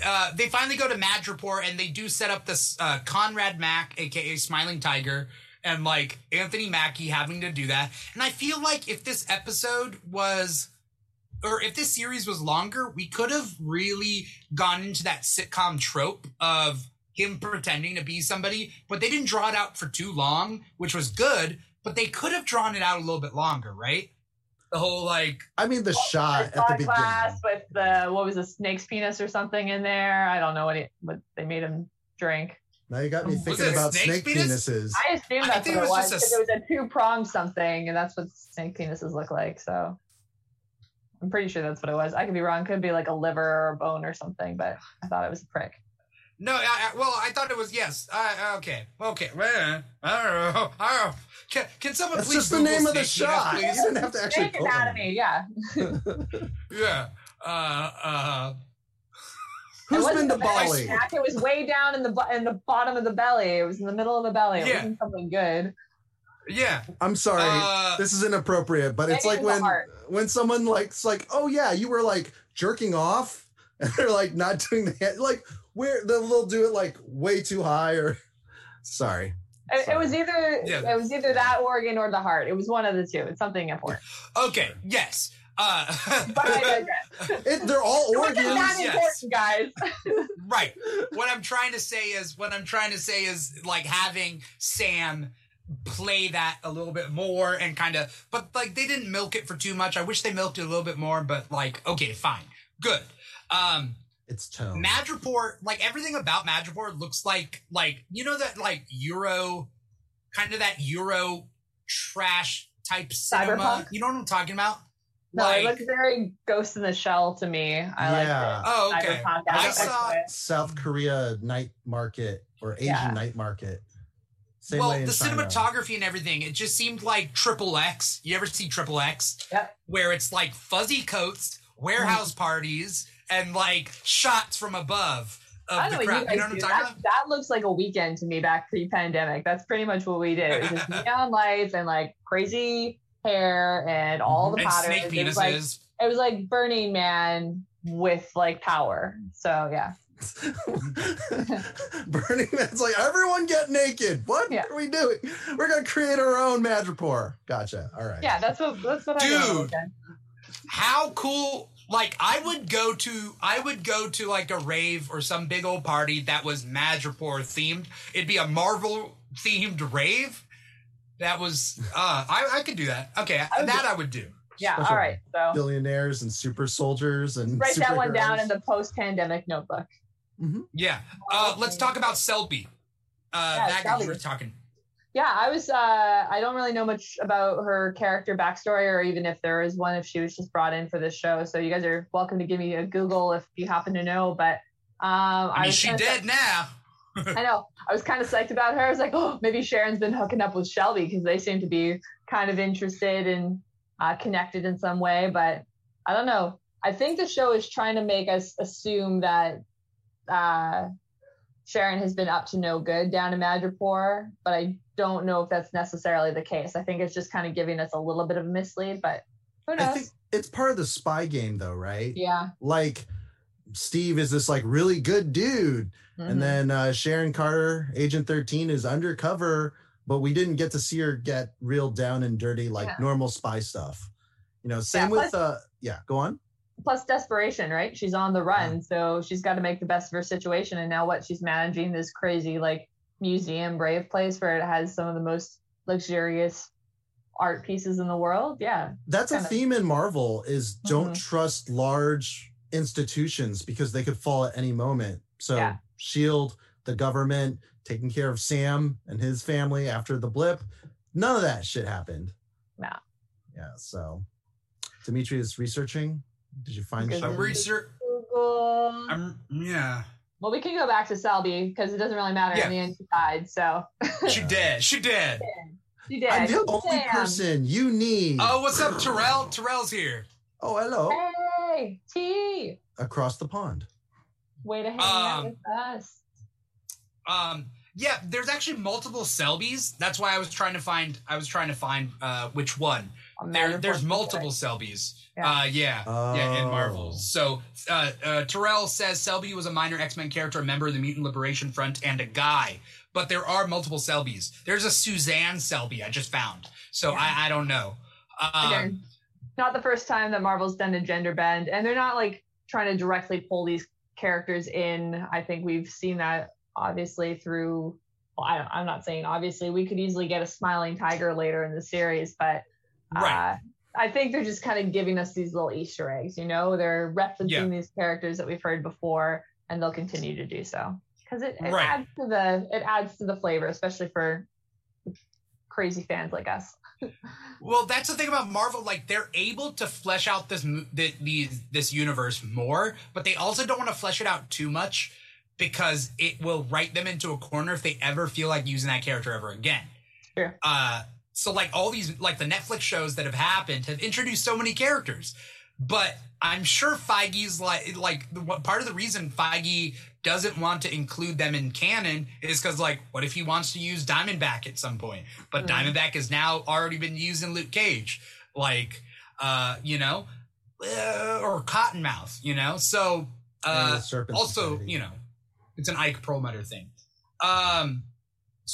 uh, they finally go to Madripoor and they do set up this uh, Conrad Mack, aka Smiling Tiger, and like Anthony Mackie having to do that. And I feel like if this episode was, or if this series was longer, we could have really gone into that sitcom trope of him pretending to be somebody, but they didn't draw it out for too long, which was good. But they could have drawn it out a little bit longer, right? The whole like I mean, the shot at the Shot beginning. glass with the what was a snake's penis or something in there. I don't know what it, what they made him drink. Now you got me thinking about snake's snake penis? penises. I assume I that's think what it it was was just a because it was a two pronged something, and that's what snake penises look like. So I'm pretty sure that's what it was. I could be wrong. Could be like a liver or a bone or something, but I thought it was a prick. No, I, I, well, I thought it was yes. Uh, okay, okay. Well, I don't know. I don't know. Can, can someone That's please just the Google name of the snake penis, shot. You didn't have to actually. Snake put one. anatomy, yeah. Yeah. Uh, uh, It Who's wasn't been to the belly Bali? snack, It was way down in the in the bottom of the belly. It was in the middle of the belly. It Yeah. wasn't something good. yeah. I'm sorry. Uh, this is inappropriate, but it's like when heart. when someone like's like, oh yeah, you were like jerking off, and they're like not doing the hand, like where they'll they'll do it like way too high or. Sorry. It, it was either Yeah. it was either that organ or the heart. It was one of the two. It's something important. okay. Yes. Uh, But I digress. It, they're all It wasn't organs. yes. important, guys. right. What I'm trying to say is, what I'm trying to say is, like having Sam play that a little bit more and kind of, but like they didn't milk it for too much. I wish they milked it a little bit more, but like, okay, fine, good. Um, It's tone. Madripoor, like everything about Madripoor looks like like you know that like Euro, kind of that Euro trash type cinema. Cyberpunk? You know what I'm talking about? No, it like, looks very Ghost in the Shell to me. I like Yeah. it. oh okay. Cyberpunk I aspect saw. South Korea night market or Asian Yeah. night market. Same well, the China. cinematography and everything, it just seemed like Triple X. You ever see Triple X? Yep. Where it's like fuzzy coats, mm-hmm. warehouse parties, and like shots from above of I don't the know what crowd. you You know guys what I'm do. talking That, about? that looks like a weekend to me back pre-pandemic. That's pretty much what we did. It was just neon lights and like crazy hair and all the And patterns. snake It was like it was like Burning Man with like power. So yeah. Burning Man's like everyone get naked. What Yeah. are we doing? We're gonna create our own Madripoor. Gotcha. All right. Yeah, that's what that's what I do. Dude. how cool like i would go to i would go to like a rave or some big old party that was madripoor themed. It'd be a marvel themed rave. That was uh i, I could do that. Okay I would that do- i would do. Yeah, Special all right. So Billionaires and super soldiers and write that one down in the post-pandemic notebook. yeah uh let's talk about selby. Uh Yeah, that guy you were talking yeah, I was. Uh, I don't really know much about her character backstory, or even if there is one, if she was just brought in for this show. So you guys are welcome to give me a Google if you happen to know. But um, I mean, she dead now. I know. I was kind of psyched about her. I was like, oh, maybe Sharon's been hooking up with Shelby because they seem to be kind of interested and uh, connected in some way. But I don't know. I think the show is trying to make us assume that uh, Sharon has been up to no good down in Madripoor, but I don't know if that's necessarily the case. I think it's just kind of giving us a little bit of a mislead, but who I think it's part of the spy game, though, right? yeah. Like Steve is this like really good dude, Mhm. and then uh, Sharon Carter, Agent Thirteen, is undercover, but we didn't get to see her get real down and dirty like Yeah. normal spy stuff. You know, same Yeah, with uh, yeah. Go on. Plus desperation, right? She's on the run, so she's got to make the best of her situation. And now, what she's managing this crazy like museum brave place where it has some of the most luxurious art pieces in the world. Yeah, That's a Kinda. theme in Marvel is don't Mhm. trust large institutions because they could fall at any moment. So Yeah. Shield, the government, taking care of Sam and his family after the blip, none of that shit happened. No. Yeah. So Dimithri is researching. Did you find? Because I'm shit? of- research. Google. I'm yeah. Well, we can go back to Selby because it doesn't really matter Yeah. in the end. She died, so She dead. She dead. she did. I'm the only Sam. person you need. Oh, what's up, Terrell? Terrell's here. Oh, hello. Hey, T. Across the pond. Way to hang out Um, with us. Um, yeah, there's actually multiple Selbys. That's why I was trying to find. I was trying to find uh, which one. There, there's multiple Selbys. Yeah. Uh, yeah, yeah, in Oh. Marvel. So uh, uh, Terrell says Selby was a minor X Men character, a member of the Mutant Liberation Front, and a guy. But there are multiple Selbys. There's a Suzanne Selby I just found. So Yeah. I, I don't know. Um, Again, not the first time that Marvel's done a gender bend, and they're not like trying to directly pull these characters in. I think we've seen that obviously through. Well, I, I'm not saying obviously we could easily get a smiling tiger later in the series, but Right. uh, I think they're just kind of giving us these little Easter eggs. You know, they're referencing Yeah. these characters that we've heard before, and they'll continue to do so because it, it Right. adds to the it adds to the flavor, especially for crazy fans like us. Well, that's the thing about Marvel. Like they're able to flesh out this mo- the, the this universe more, but they also don't want to flesh it out too much because it will write them into a corner if they ever feel like using that character ever again. Sure. Uh, so like all these like the Netflix shows that have happened have introduced so many characters, but I'm sure Feige's like like the, part of the reason Feige doesn't want to include them in canon is because like what if he wants to use Diamondback at some point? But Mhm. Diamondback has now already been used in Luke Cage, like uh, you know, uh, or Cottonmouth, you know. So uh, also Society. you know, it's an Ike Perlmutter thing. Um,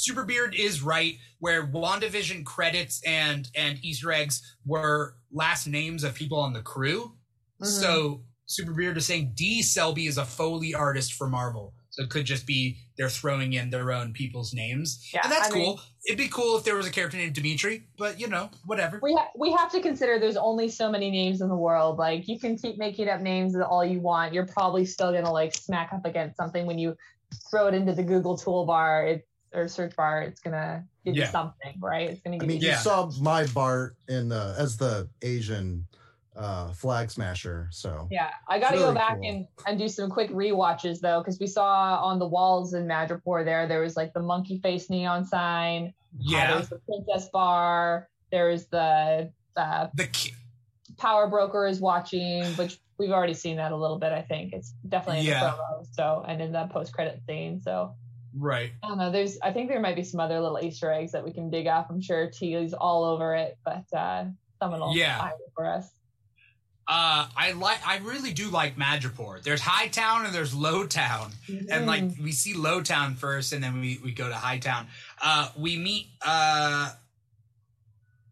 Superbeard is right where WandaVision credits and and Easter eggs were last names of people on the crew. Mhm. So Superbeard is saying D Selby is a Foley artist for Marvel. So it could just be they're throwing in their own people's names. Yeah, and that's I mean- cool. It'd be cool if there was a character named Dimithri, but you know, whatever. we ha- we have to consider there's only so many names in the world. Like you can keep making up names all you want. You're probably still gonna like smack up against something when you throw it into the Google toolbar it, or search bar. It's gonna give Yeah. you something, right? It's gonna give I give mean, you. you Yeah. saw my Bart in the as the Asian uh flag smasher. So Yeah, I got to It's go back cool. and, and do some quick rewatches though, because we saw on the walls in Madripoor there, there was like the monkey face neon sign. Uh, there Yeah. was the princess bar. There's the uh, The ki- power broker is watching, which we've already seen that a little bit. I think it's definitely in Yeah. the promo, so and in the post credit scene. So right. I don't know. There's I think there might be some other little Easter eggs that we can dig up. I'm sure T is all over it, but uh, someone will Yeah. find it for us. Uh, I like. I really do like Madripoor. There's Hightown and there's Lowtown, and like Mm. we see Lowtown first, and then we we go to Hightown. Uh, we meet. Uh,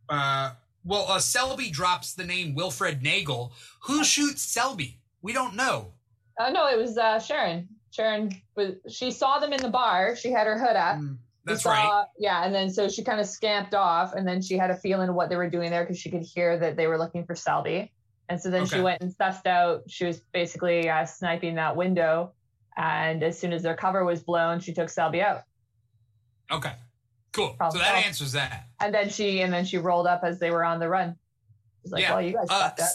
uh, well, uh, Selby drops the name Wilfred Nagel. Who shoots Selby? We don't know. Oh no, it was uh, Sharon. Sharon was she saw them in the bar. She had her hood up. Mm, That's saw- right. Yeah, and then so she kind of scamped off, and then she had a feeling of what they were doing there because she could hear that they were looking for Selby. And so then she went and sussed out. She was basically uh, sniping that window, and as soon as their cover was blown, she took Selby out. Okay. Cool. Problem so that solved. answers that. And then she and then she rolled up as they were on the run. She's like, Yeah. well, you guys Uh, fucked up.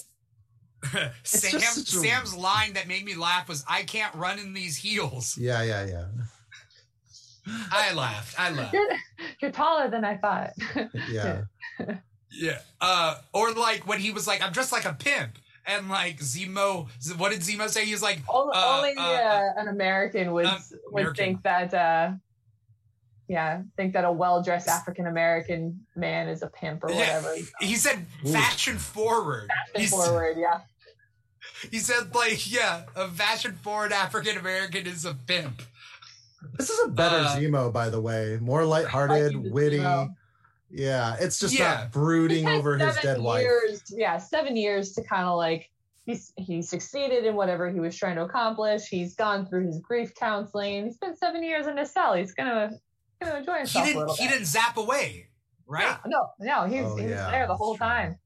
Sam, a- Sam's line that made me laugh was, "I can't run in these heels." yeah, yeah, yeah, I laughed. I laughed. You're, you're taller than I thought. yeah. Yeah. Uh, or like when he was like, "I'm dressed like a pimp," and like Zemo, what did Zemo say? He's like, only Uh, only uh, uh, an American would um, would think that uh yeah, think that a well dressed African American man is a pimp or Yeah. whatever. he said, Ooh. fashion forward. Fashion He's- forward, yeah. He said, like, yeah, a fashion forward African American is a pimp. This is a better Uh, Zemo, by the way. More Like lighthearted, you witty. know. Yeah, it's just Yeah. not brooding over his seven dead wife. Yeah, seven years to kind of like he's he succeeded in whatever he was trying to accomplish. He's gone through his grief counseling. He spent seven years in a cell. He's gonna gonna enjoy He himself a didn't. little He bit. didn't zap away, right? No, no, he was, Oh, he was yeah, there the that's whole true. time.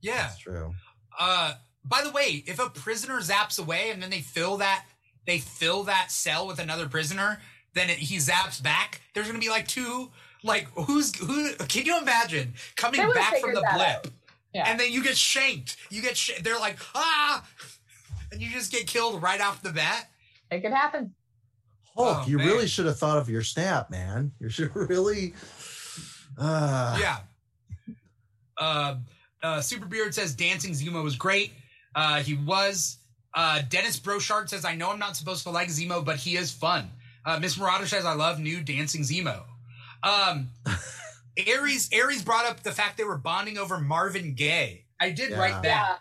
Yeah. That's true. Uh, by the way, if a prisoner zaps away and then they fill that they fill that cell with another prisoner, then it, he zaps back. There's gonna be like two. Like who's who? Can you imagine coming back from the blip. Yeah. and then you get shanked? You get sh- they're like ah, and you just get killed right off the bat. It could happen. Hulk, Oh, you man. really should have thought of your snap, man. You should really. Uh, yeah. Uh, uh, Superbeard says dancing Zemo was great. Uh, he was. Uh, Dennis Brochard says, I know I'm not supposed to like Zemo, but he is fun. Uh, Miss Marauder says, I love new dancing Zemo. Um, Aries, Aries brought up the fact they were bonding over Marvin Gaye. I did Yeah. write that. Yeah.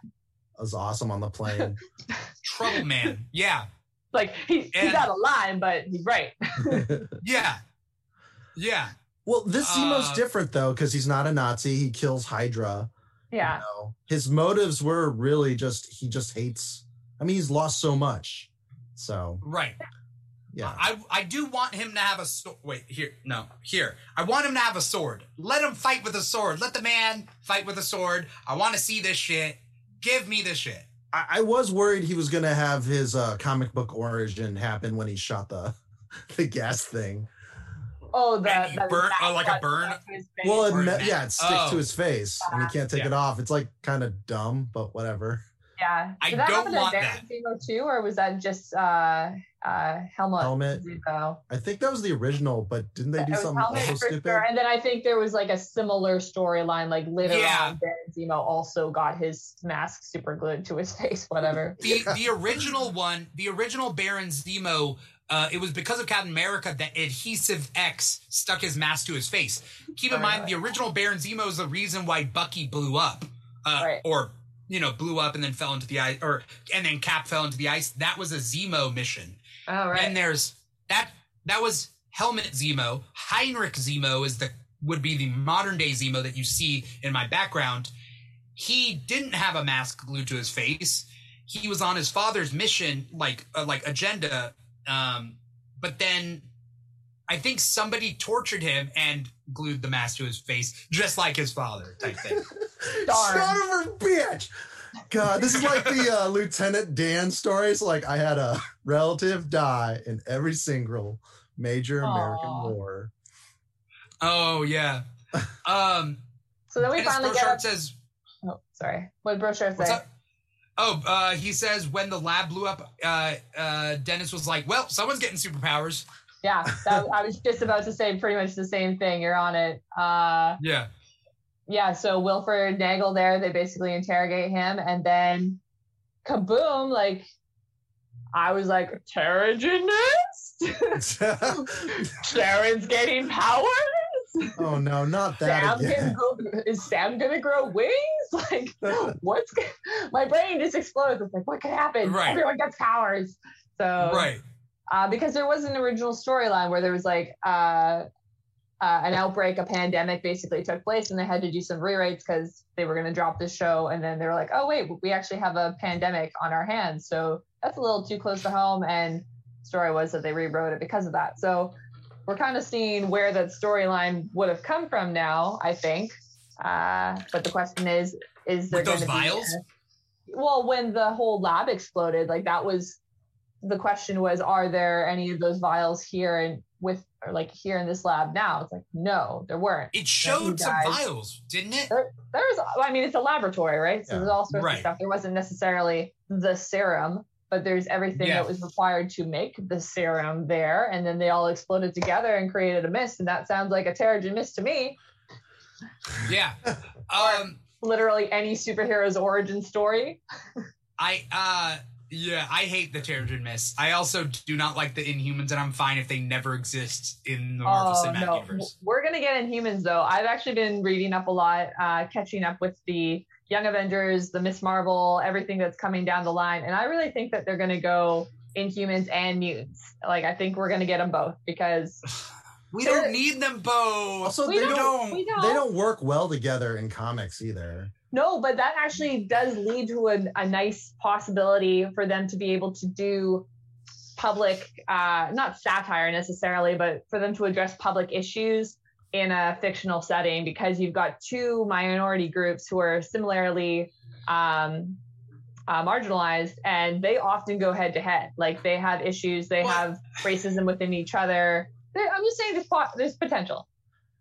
That was awesome on the plane. Trouble man. Yeah. Like he, he's And- out of line, but he's right. Yeah. Yeah. well, this Zemo's Uh, different though because he's not a Nazi. He kills Hydra. Yeah. You know? His motives were really just he just hates. I mean, he's lost so much. So Right. yeah, I I do want him to have a sword. Wait, here, no, here. I want him to have a sword. Let him fight with a sword. Let the man fight with a sword. I want to see this shit. Give me this shit. I, I was worried he was gonna have his uh, comic book origin happen when he shot the the gas thing. Oh, the, And he the burn- oh, like a burn? up his. Well, it me- yeah, it sticks oh. to his face and he can't take Yeah. it off. It's like kind of dumb, but whatever. yeah. I Did that don't happen to want Baron that. Zemo too, or was that just uh, uh, Helmut? Helmet. Zemo? I think that was the original, but didn't they do something Helmut also stupid? sure. And then I think there was like a similar storyline, like later Yeah. on, Baron Zemo also got his mask super glued to his face, whatever. The the original one, the original Baron Zemo. Uh, it was because of Captain America that Adhesive X stuck his mask to his face. Keep in Right, mind, the original Baron Zemo is the reason why Bucky blew up, uh, Right. or you know, blew up and then fell into the ice, or and then Cap fell into the ice. That was a Zemo mission. All right. Then there's that that was Helmut Zemo. Heinrich Zemo is the would be the modern day Zemo that you see in my background. He didn't have a mask glued to his face. He was on his father's mission, like uh, like agenda. Um, but then I think somebody tortured him and glued the mask to his face, just like his father, type thing. Darn. Son of a bitch! God, this is like the uh, Lieutenant Dan stories. Like I had a relative die in every single major American Aw. war. oh yeah. Um, so then we Dennis finally get Brochard up. says Oh, sorry. What did Brochard What's say? Up? Oh, uh, he says when the lab blew up, uh, uh, Dennis was like, "Well, someone's getting superpowers." Yeah, that, I was just about to say pretty much the same thing. You're on it. Uh, Yeah, yeah, so Wilfred Nagel there, they basically interrogate him, and then kaboom! Like, I was like, Terrigen? Sharon's getting powers? oh no, not that Sam again. can go, is Sam gonna grow wings? Like, what's my brain just explodes? It's like, what could happen? Right. Everyone gets powers. So right. uh, because there was an original storyline where there was like uh, uh, an outbreak, a pandemic basically took place, and they had to do some rewrites because they were going to drop the show, and then they were like, "Oh wait, we actually have a pandemic on our hands," so that's a little too close to home. And story was that they rewrote it because of that. So we're kind of seeing where that storyline would have come from now, I think. Uh, but the question is, is there going to be? vials? well, when the whole lab exploded, like that was the question was, are there any of those vials here and with or like here in this lab now. It's like no, there weren't. It showed some vials, didn't it? There, there's, I mean, it's a laboratory, right? So Yeah. there's all sorts Right. of stuff. There wasn't necessarily the serum, but there's everything Yeah. that was required to make the serum there, and then they all exploded together and created a mist, and that sounds like a Terrigen mist to me. Yeah. Um, Literally any superhero's origin story. I uh yeah, I hate the Terrigen Mist. I also do not like the Inhumans, and I'm fine if they never exist in the Marvel Oh Cinematic no, Universe. we're gonna get Inhumans though. I've actually been reading up a lot, uh, catching up with the Young Avengers, the Miss Marvel, everything that's coming down the line, and I really think that they're gonna go Inhumans and mutants. Like I think we're gonna get them both because We They're- don't need them both. Also, we they don't, don't- we don't. They don't work well together in comics either. No, but that actually does lead to a, a nice possibility for them to be able to do public, uh, not satire necessarily, but for them to address public issues in a fictional setting because you've got two minority groups who are similarly um, uh, marginalized and they often go head to head. Like they have issues, they What? have racism within each other. I'm just saying there's, there's potential.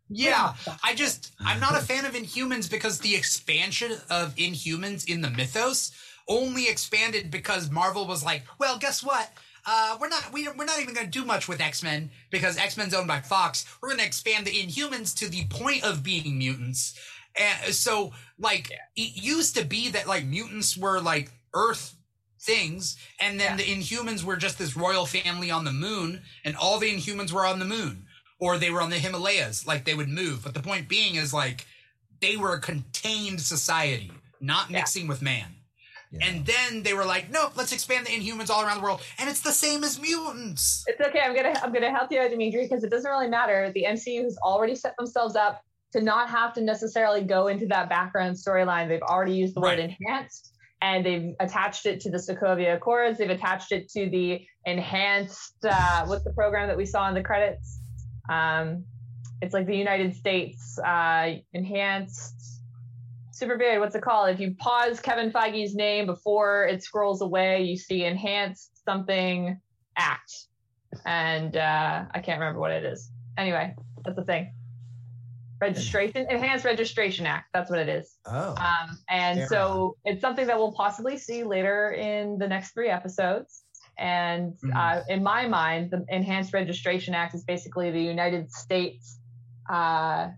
yeah, I just I'm not a fan of Inhumans because the expansion of Inhumans in the mythos only expanded because Marvel was like, well, guess what? Uh, we're not we, we're not even going to do much with X Men because X Men's owned by Fox. We're going to expand the Inhumans to the point of being mutants, and so like it used to be that like mutants were like Earth things, and then Yeah. the Inhumans were just this royal family on the moon, and all the Inhumans were on the moon, or they were on the Himalayas, like they would move. But the point being is like they were a contained society, not Yeah. mixing with man. Yeah. And then they were like, nope, let's expand the Inhumans all around the world, and it's the same as mutants. It's okay. I'm gonna I'm gonna help you out, Dimithri, because it doesn't really matter. The MCU has already set themselves up to not have to necessarily go into that background storyline. They've already used the word enhanced, and they've attached it to the Sokovia Accords. They've attached it to the enhanced. Uh, what's the program that we saw in the credits? Um, it's like the United States uh, enhanced. Super big. What's it called? If you pause Kevin Feige's name before it scrolls away, you see enhanced something act and uh, i can't remember what it is anyway that's the thing registration enhanced registration act that's what it is. Oh, um, and so it's something that we'll possibly see later in the next three episodes. And Mhm. uh, in my mind the enhanced registration act is basically the united states uh,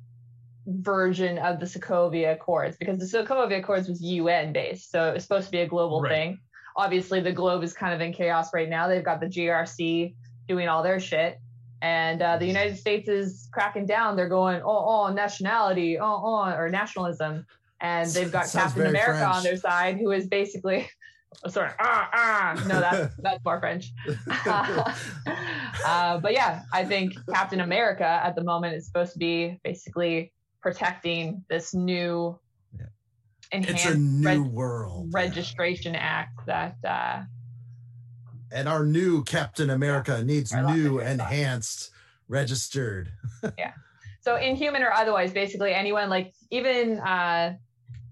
version of the sokovia accords because the sokovia accords was un based so it was supposed to be a global Right. thing. Obviously the globe is kind of in chaos right now. They've got the grc doing all their shit and uh, the united states is cracking down they're going oh oh nationality oh oh or nationalism and they've got captain america French. on their side who is basically sorry ah ah no that's that's more french uh, but yeah i think captain america at the moment is supposed to be basically protecting this new Yeah. enhanced it's a new reg- world. registration act that uh And our new Captain America needs new it. enhanced registered. Yeah. So inhuman or otherwise basically anyone like even uh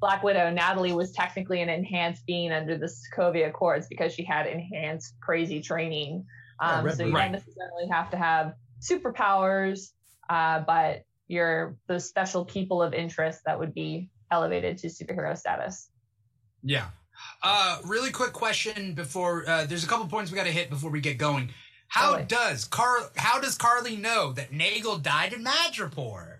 black widow natalie was technically an enhanced being under the sokovia accords because she had enhanced crazy training Yeah, um Red so you Right. don't necessarily have to have superpowers uh but you're those special people of interest that would be elevated to superhero status Yeah. Uh, really quick question before uh, there's a couple points we got to hit before we get going. How Totally. does Car? How does Karli know that Nagel died in Madripoor?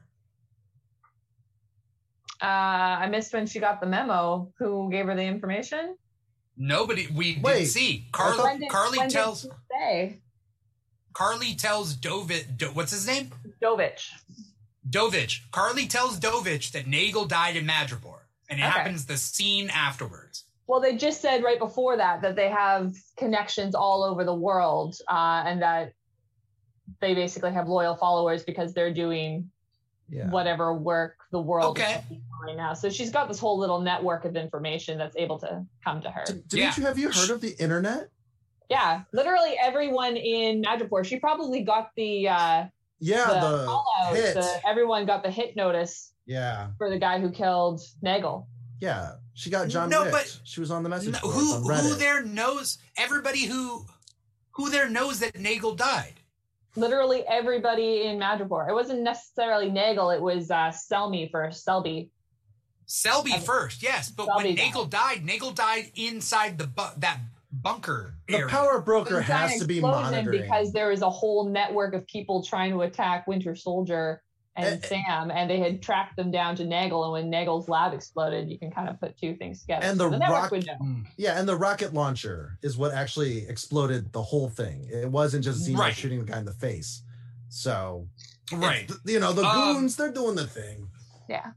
uh i missed when she got the memo who gave her the information Nobody. We Wait, did see. Karli. When did- Karli when did tells. she say Karli tells Dovich. Do, what's his name? Dovich. Dovich. Karli tells Dovich that Nagel died in Madripoor, and it Okay. happens the scene afterwards. Well, they just said right before that that they have connections all over the world, uh, and that they basically have loyal followers because they're doing Yeah. whatever work the world Okay. is doing right now. So she's got this whole little network of information that's able to come to her. D- Didn't Yeah. you have you heard of the internet? Yeah, literally everyone in Madripoor. She probably got the uh, Yeah, the, the, call hit. The, everyone got the hit notice yeah, for the guy who killed Nagel. Yeah. She got John No, Wick. but- she was on the message No, who on who there knows? Everybody who who there knows that Nagel died. literally everybody in Madripoor. It wasn't necessarily Nagel. It was uh, Selmy first, Selby. Selby Selby. first, yes, but Selby when died. Nagel died, Nagel died inside the bu- that bunker The area. power broker It was an has to be explosion monitoring. because there was a whole network of people trying to attack Winter Soldier and Eh, eh. Sam, and they had tracked them down to Nagel. And when Nagel's lab exploded, you can kind of put two things together. And So the rocket, rock- would know. Mm. yeah, and the rocket launcher is what actually exploded the whole thing. It wasn't just Zemo Right. shooting the guy in the face. So, Right. it's- you know, the Um, goons, they're doing the thing. Yeah.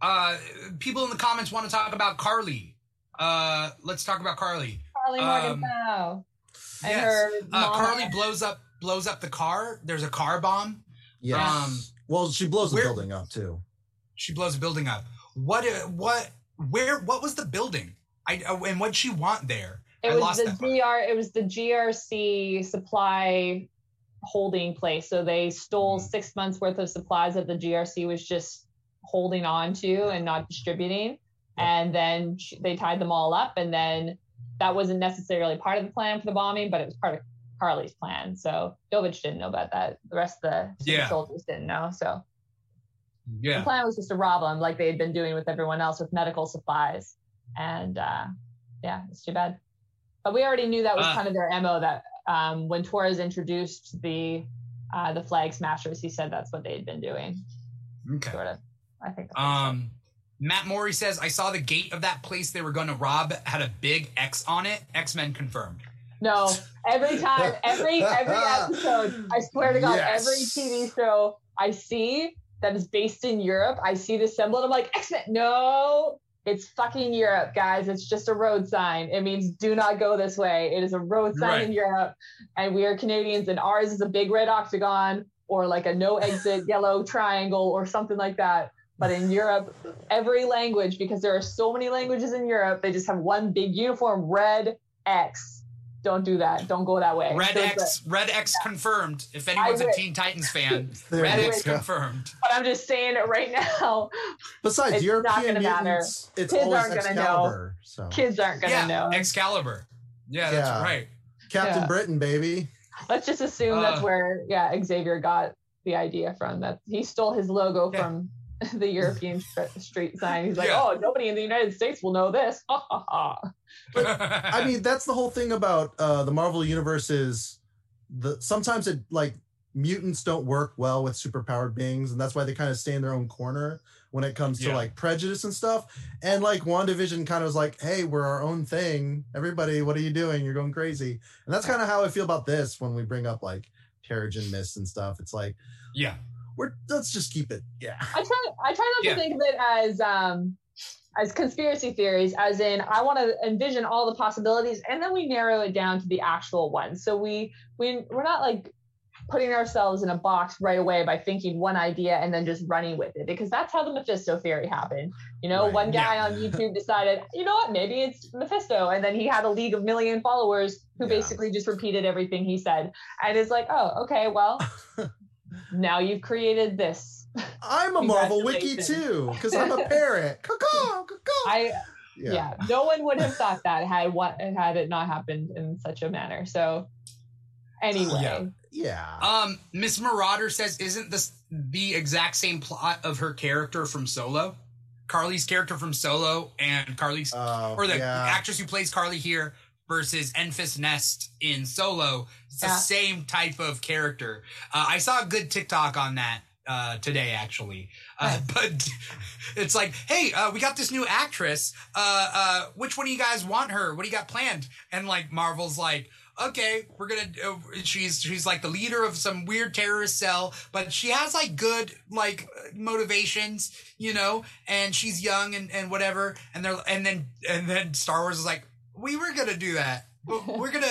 Uh, people in the comments want to talk about Karli. Uh, let's talk about Karli. Karli Um, Morgenthau and yes. her Uh. Karli blows up blows up the car. There's a car bomb. Yes. Um, well, she blows the where- building up too. She blows a building up. What? uh, What? Where? What was the building? I uh, and what she want there? It I was lost the that part. GR. It was the GRC supply holding place. So they stole Mhm. six months worth of supplies that the GRC was just holding on to and not distributing. And then sh- they tied them all up. And then that wasn't necessarily part of the plan for the bombing, but it was part of Karli's plan. So Dovich didn't know about that. The rest of the Yeah. soldiers didn't know. So the plan was just to rob them like they had been doing with everyone else with medical supplies. And uh, yeah, it's too bad. But we already knew that was Uh. kind of their MO that um, when Torres introduced the uh, the flag smashers, he said that's what they had been doing, Okay. sort of. I think. that's what he said. Um, Matt Morey says I saw the gate of that place they were going to rob had a big X on it. X Men confirmed. No, every time, every every episode, I swear to God, Yes. every TV show I see that is based in Europe, I see the symbol and I'm like, X Men. No, it's fucking Europe, guys. It's just a road sign. It means do not go this way. It is a road sign Right. in Europe, and we are Canadians, and ours is a big red octagon or like a no exit yellow triangle or something like that. But in Europe, every language, because there are so many languages in Europe, they just have one big uniform red X. Don't do that. Don't go that way. Red So it's X, Red X confirmed. If anyone's a. Teen Titans fan, Red X go. confirmed. But I'm just saying it right now. Besides It's not European gonna matter. mutants, it's Kids aren't gonna know. Excalibur. So Kids aren't gonna yeah, know. Excalibur. Yeah, that's Yeah. right. Captain Yeah. Britain, baby. Let's just assume Uh, that's where yeah Xavier got the idea from. That he stole his logo Yeah. from the European street sign. He's like, Yeah. oh, nobody in the United States will know this. Ha ha ha. I mean, that's the whole thing about uh, the Marvel universe is the sometimes it like mutants don't work well with superpowered beings, and that's why they kind of stay in their own corner when it comes to like prejudice and stuff. And like WandaVision kind of was like, hey, we're our own thing. Everybody, what are you doing? You're going crazy. And that's kind of how I feel about this when we bring up like Terrigen Mist and stuff. It's like yeah. We're let's just keep it. Yeah. I try I try not Yeah. to think of it as um as conspiracy theories, as in I want to envision all the possibilities, and then we narrow it down to the actual ones. So we we we're not like putting ourselves in a box right away by thinking one idea and then just running with it because that's how the Mephisto theory happened. You know, Right. one guy Yeah. on YouTube decided, you know what, maybe it's Mephisto, and then he had a league of million followers who Yeah. basically just repeated everything he said, and it's like, oh, okay, well, now you've created this. I'm a Marvel wiki too because I'm a parrot. Caw-caw, caw-caw. I yeah. no one would have thought that had what had it not happened in such a manner. So anyway, Yeah. Yeah. Um, Miss Marauder says, "Isn't this the exact same plot of her character from Solo? Karli's character from Solo and Karli's Oh, or the yeah. actress who plays Karli here versus Enfys Nest in Solo. It's Yeah. the same type of character. Uh, I saw a good TikTok on that uh, today, actually. Uh, but it's like, hey, uh, we got this new actress. Uh, uh, which one of you guys want her? What do you got planned? And like Marvel's like. Okay, we're gonna. She's she's like the leader of some weird terrorist cell, but she has like good like motivations, you know. And she's young and and whatever. And they're and then and then Star Wars is like, we were gonna do that, but we're gonna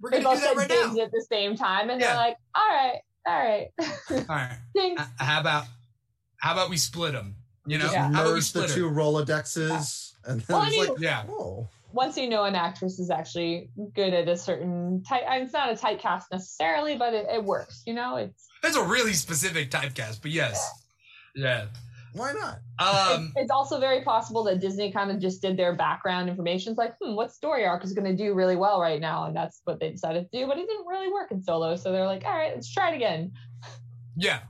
we're gonna do that right now. at the same time, and Yeah. they're like, "All right, all right, All right. Thanks. Uh, how about how about we split them? You know, Just Yeah. how about we merge the two her? Rolodexes, and then Well, it's I mean- like, Yeah, oh, Once you know an actress is actually good at a certain type, it's not a type cast necessarily, but it, it works. You know, it's that's a really specific typecast, but yes, yeah. Why not? Um, it's also very possible that Disney kind of just did their background information. It's like, hmm, what story arc is going to do really well right now? And that's what they decided to do, but it didn't really work in solo. So they're like, all right, let's try it again. yeah,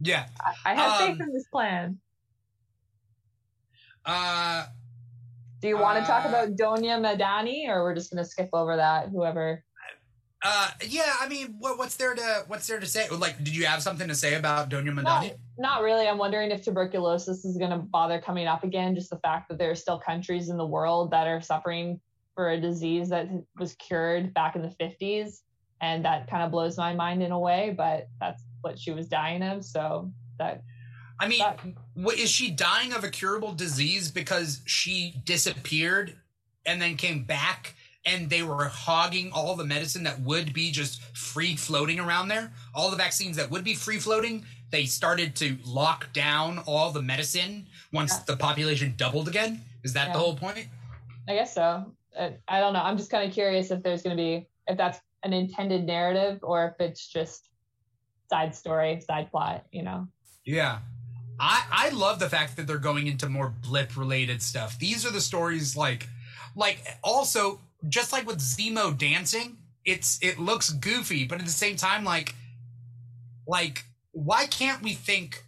yeah. I, I have Um, faith in this plan. Uh, Do you want to talk uh, about Donya Madani or we're just going to skip over that? Whoever. uh, yeah. I mean, what, what's there to what's there to say? Like, did you have something to say about Donya Madani? No, not really. I'm wondering if tuberculosis is going to bother coming up again. Just the fact that there are still countries in the world that are suffering for a disease that was cured back in the 50s. And that kind of blows my mind in a way, but that's what she was dying of. So that, I mean, that what, is she dying of a curable disease because she disappeared and then came back and they were hogging all the medicine that would be just free floating around there? All the vaccines that would be free floating, they started to lock down all the medicine once Yeah. the population doubled again? Is that the whole point? I guess so. Uh, I don't know. I'm just kind of curious if there's going to be, if that's an intended narrative or if it's just side story, side plot, you know? Yeah. I I love the fact that they're going into more blip related stuff. These are the stories like like also just like with Zemo dancing, it's it looks goofy, but at the same time like like why can't we think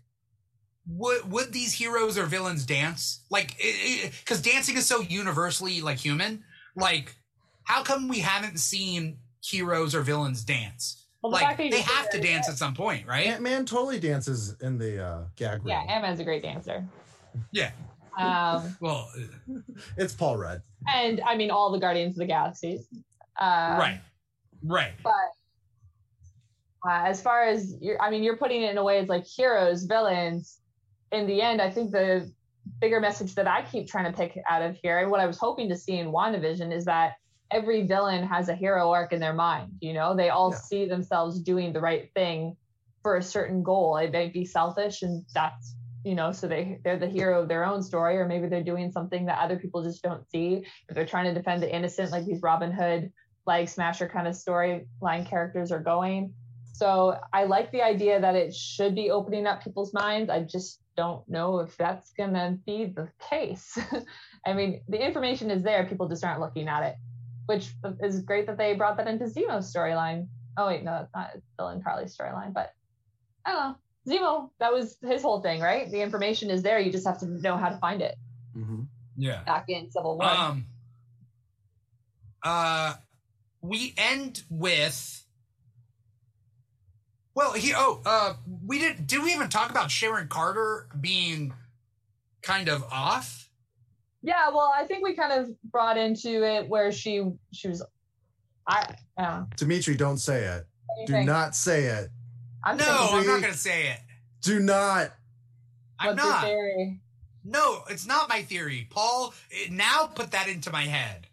would would these heroes or villains dance? Like cuz dancing is so universally like human. Like how come we haven't seen heroes or villains dance? Well, the like fact they have to that- dance at some point, right? Ant Man totally dances in the uh, gag reel. Yeah, Ant-Man's a great dancer. Yeah. Um, Well, It's Paul Rudd. and I mean, all the Guardians of the Galaxies. Um, right, right. But uh, as far as you're, I mean, you're putting it in a way as like heroes, villains. In the end, I think the bigger message that I keep trying to pick out of here, and what I was hoping to see in WandaVision, is that every villain has a hero arc in their mind. You know, they all Yeah. see themselves doing the right thing for a certain goal. It may be selfish, and that's you know, so they they're the hero of their own story, or maybe they're doing something that other people just don't see. If they're trying to defend the innocent, like these Robin Hood flag smasher kind of storyline characters are going. So I like the idea that it should be opening up people's minds. I just don't know if that's gonna be the case. I mean, the information is there, people just aren't looking at it, which is great that they brought that into Zemo's storyline. Oh wait, no, it's not it's still in Karli's storyline, but I don't know. Zemo, that was his whole thing, right? The information is there. You just have to know how to find it. hmm Yeah. Back in Civil War. Um. Uh, we end with. Well, he. Oh, uh, we didn't Did we even talk about Sharon Carter being kind of off? Yeah, well, I think we kind of brought into it where she she was. I, I don't know. Dimithri, don't say it. Do Do think? not say it. I'm No, thinking, I'm not going to say it. Do not. I'm what's your not. theory? No, it's not my theory, Paul. eh, Now put that into my head.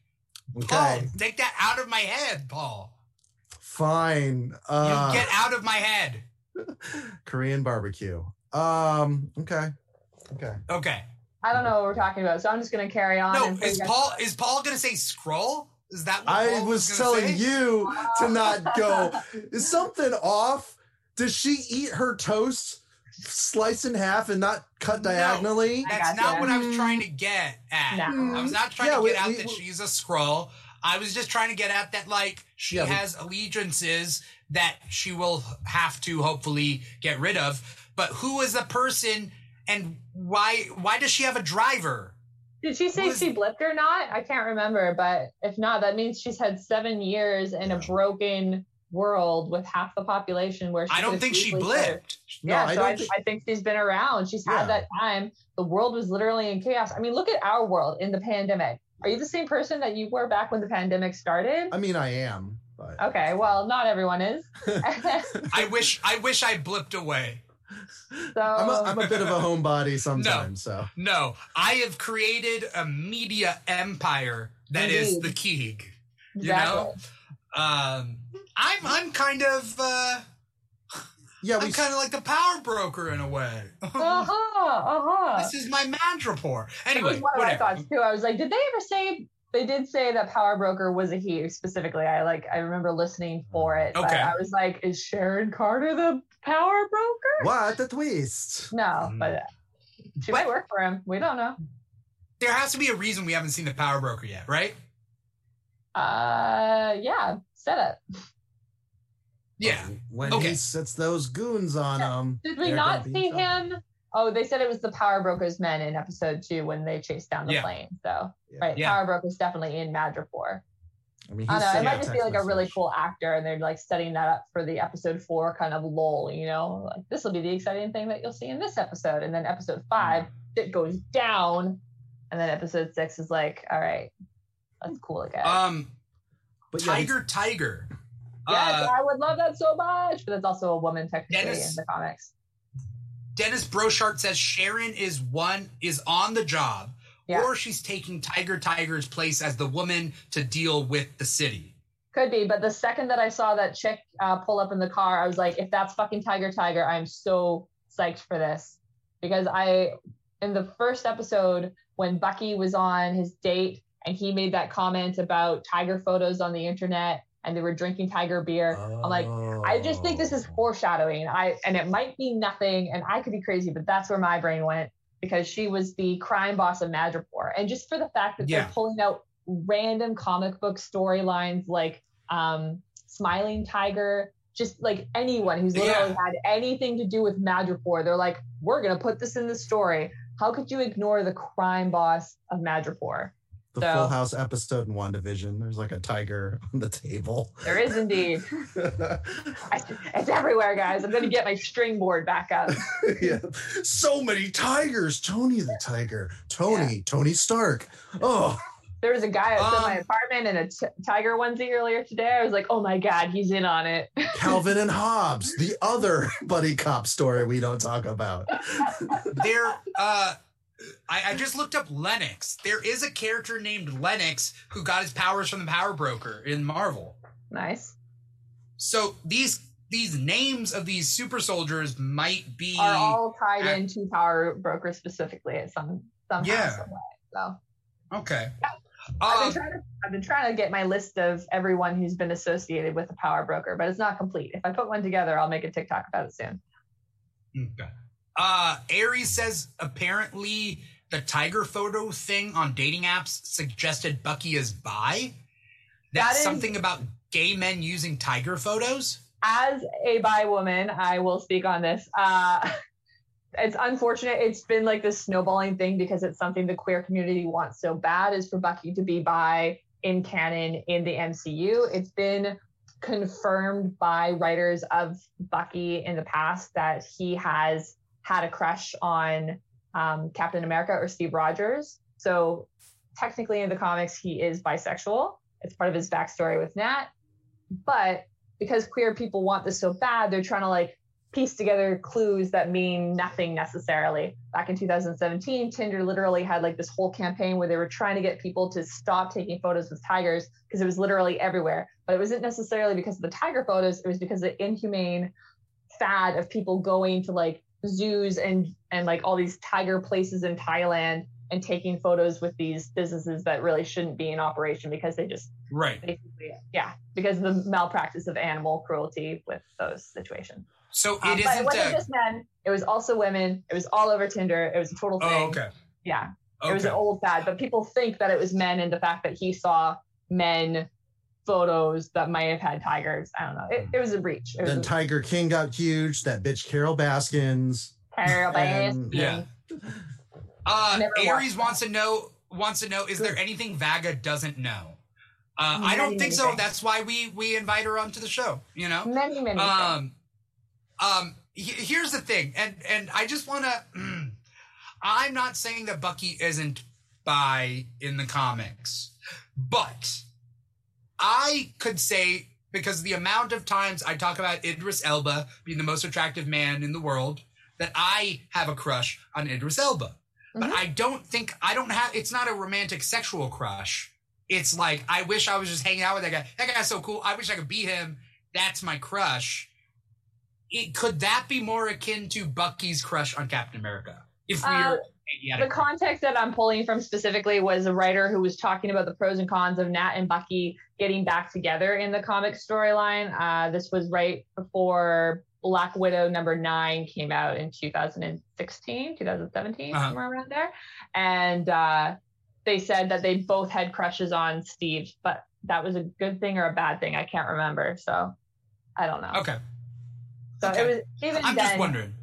Okay. Paul, take that out of my head, Paul. Fine. Uh, you get out of my head. Korean barbecue. Um. Okay. Okay. Okay. I don't know what we're talking about, so I'm just gonna carry on. No, is figure- Paul is Paul going to say scroll? Is that what I Paul was gonna telling say? you to not go. Is something off? Does she eat her toast sliced in half and not cut diagonally? I That's gotcha. not what I was trying to get at. No. I was not trying Yeah, to we- get out we- that we- she's a scroll. I was just trying to get at that like she Yeah, has allegiances that she will have to hopefully get rid of. But who is the person and why why does she have a driver? Did she say Who is- she blipped or not? I can't remember, but if not, that means she's had seven years in a broken world with half the population where she I don't think she easily could've- blipped. No, yeah, I so don't I, think- I think she's been around. She's Yeah. had that time. The world was literally in chaos. I mean, look at our world in the pandemic. Are you the same person that you were back when the pandemic started? I mean, I am, but Okay, well, not everyone is. I wish I wish I blipped away. so I'm a, I'm a bit of a homebody sometimes. So No, I have created a media empire that is Indeed. the Keeg. You Exactly. know? Um I'm I'm kind of uh yeah, we I'm kind of like the power broker in a way. Uh-huh, uh-huh. this is my Madripoor. That Anyway, was one of my thoughts too. I was like, did they ever say they did say that Power Broker was a he specifically? I like I remember listening for it. But Okay. I was like, is Sharon Carter the Power Broker? what a twist. No, Mm. but She But- might work for him. We don't know. There has to be a reason we haven't seen the Power Broker yet, right? Uh, yeah, set it. Yeah. When Okay. he sets those goons on him. Did we not see in trouble. him? Oh, they said it was the Power Brokers men in episode two when they chased down the Yeah. plane. So, Yeah. right, Yeah. Power Brokers definitely in Madripoor. I mean, I don't know. It might just be text like a really cool actor, and they're like setting that up for the episode four kind of lull. You know, like this will be the exciting thing that you'll see in this episode, and then episode five it goes down, and then episode six is like, all right, let's cool it, guys. Um, But yeah, Tiger Tiger. Yes, Uh, I would love that so much, but that's also a woman technically Dennis- in the comics. Dennis Brochard says Sharon is one is on the job, Yeah. or she's taking Tiger Tiger's place as the woman to deal with the city. Could be, but the second that I saw that chick uh, pull up in the car, I was like, if that's fucking Tiger Tiger, I'm so psyched for this. Because I, in the first episode, when Bucky was on his date and he made that comment about tiger photos on the internet and they were drinking tiger beer, I'm like, I just think this is Oh. foreshadowing. I and it might be nothing, and I could be crazy, but that's where my brain went because she was the crime boss of Madripoor, and just for the fact that Yeah. they're pulling out random comic book storylines like um, Smiling Tiger, just like anyone who's literally Yeah. had anything to do with Madripoor, they're like, we're gonna put this in the story. How could you ignore the crime boss of Madripoor? The so- Full House episode in WandaVision. There's like a tiger on the table. There is indeed. I, it's everywhere, guys. I'm gonna get my string board back up. yeah. So many tigers. Tony the tiger. Tony. Tony Stark. Oh, There was a guy outside my Um, apartment in a t- tiger onesie earlier today. I was like, oh my God, he's in on it. Calvin and Hobbes, the other buddy cop story we don't talk about. There, uh, I, I just looked up Lennox. There is a character named Lennox who got his powers from the Power Broker in Marvel. nice. So these these names of these super soldiers might be Are all tied ac- into Power Broker specifically at some somehow, Yeah. some way. So okay. I've been Um, trying to I've been trying to get my list of everyone who's been associated with the Power Broker, but it's not complete. If I put one together, I'll make a TikTok about it soon. Okay. Uh, Aries says apparently the tiger photo thing on dating apps suggested Bucky is bi. That's That is- something about gay men using tiger photos. as a bi woman, I will speak on this. Uh, it's unfortunate. It's been like this snowballing thing because it's something the queer community wants so bad is for Bucky to be bi in canon in the MCU. It's been confirmed by writers of Bucky in the past that he has had a crush on um, Captain America or Steve Rogers. So technically in the comics, he is bisexual. It's part of his backstory with Nat. But because queer people want this so bad, they're trying to like piece together clues that mean nothing necessarily. Back in 2017, Tinder literally had like this whole campaign where they were trying to get people to stop taking photos with tigers because it was literally everywhere. But it wasn't necessarily because of the tiger photos, it was because of the inhumane fad of people going to like zoos and and like all these tiger places in Thailand and taking photos with these businesses that really shouldn't be in operation because they just Right. basically yeah because of the malpractice of animal cruelty with those situations So Um, it but it isn't. wasn't a, just men it was also women it was all over tinder it was a total thing oh, okay. yeah Okay. it was an old fad but people think that it was men and the fact that he saw men photos that might have had tigers i don't know it, it was a breach it was Then a Tiger King got huge. That bitch Carol Baskins. terrible and- Yeah. Uh, Aries wants to know wants to know is there anything Vaga doesn't know? Uh, I don't think so. things. That's why we we invite her onto the show. You know. many many things. Um, um. Here's the thing, and and I just want to. I'm not saying that Bucky isn't by in the comics, but I could say because the amount of times I talk about Idris Elba being the most attractive man in the world, that I have a crush on Idris Elba. But Mhm. I don't think I don't have. It's not a romantic sexual crush. It's like I wish I was just hanging out with that guy. That guy's so cool. I wish I could be him. That's my crush. It could that be more akin to Bucky's crush on Captain America? If we're Uh, Yeah, the context that I'm pulling from specifically was a writer who was talking about the pros and cons of Nat and Bucky getting back together in the comic storyline. Uh, this was right before Black Widow number nine came out in 2016, 2017, Uh-huh. somewhere around there. And uh, they said that they both had crushes on Steve, but that was a good thing or a bad thing. I can't remember. So I don't know. okay. So okay. it was even I'm then, just wondering.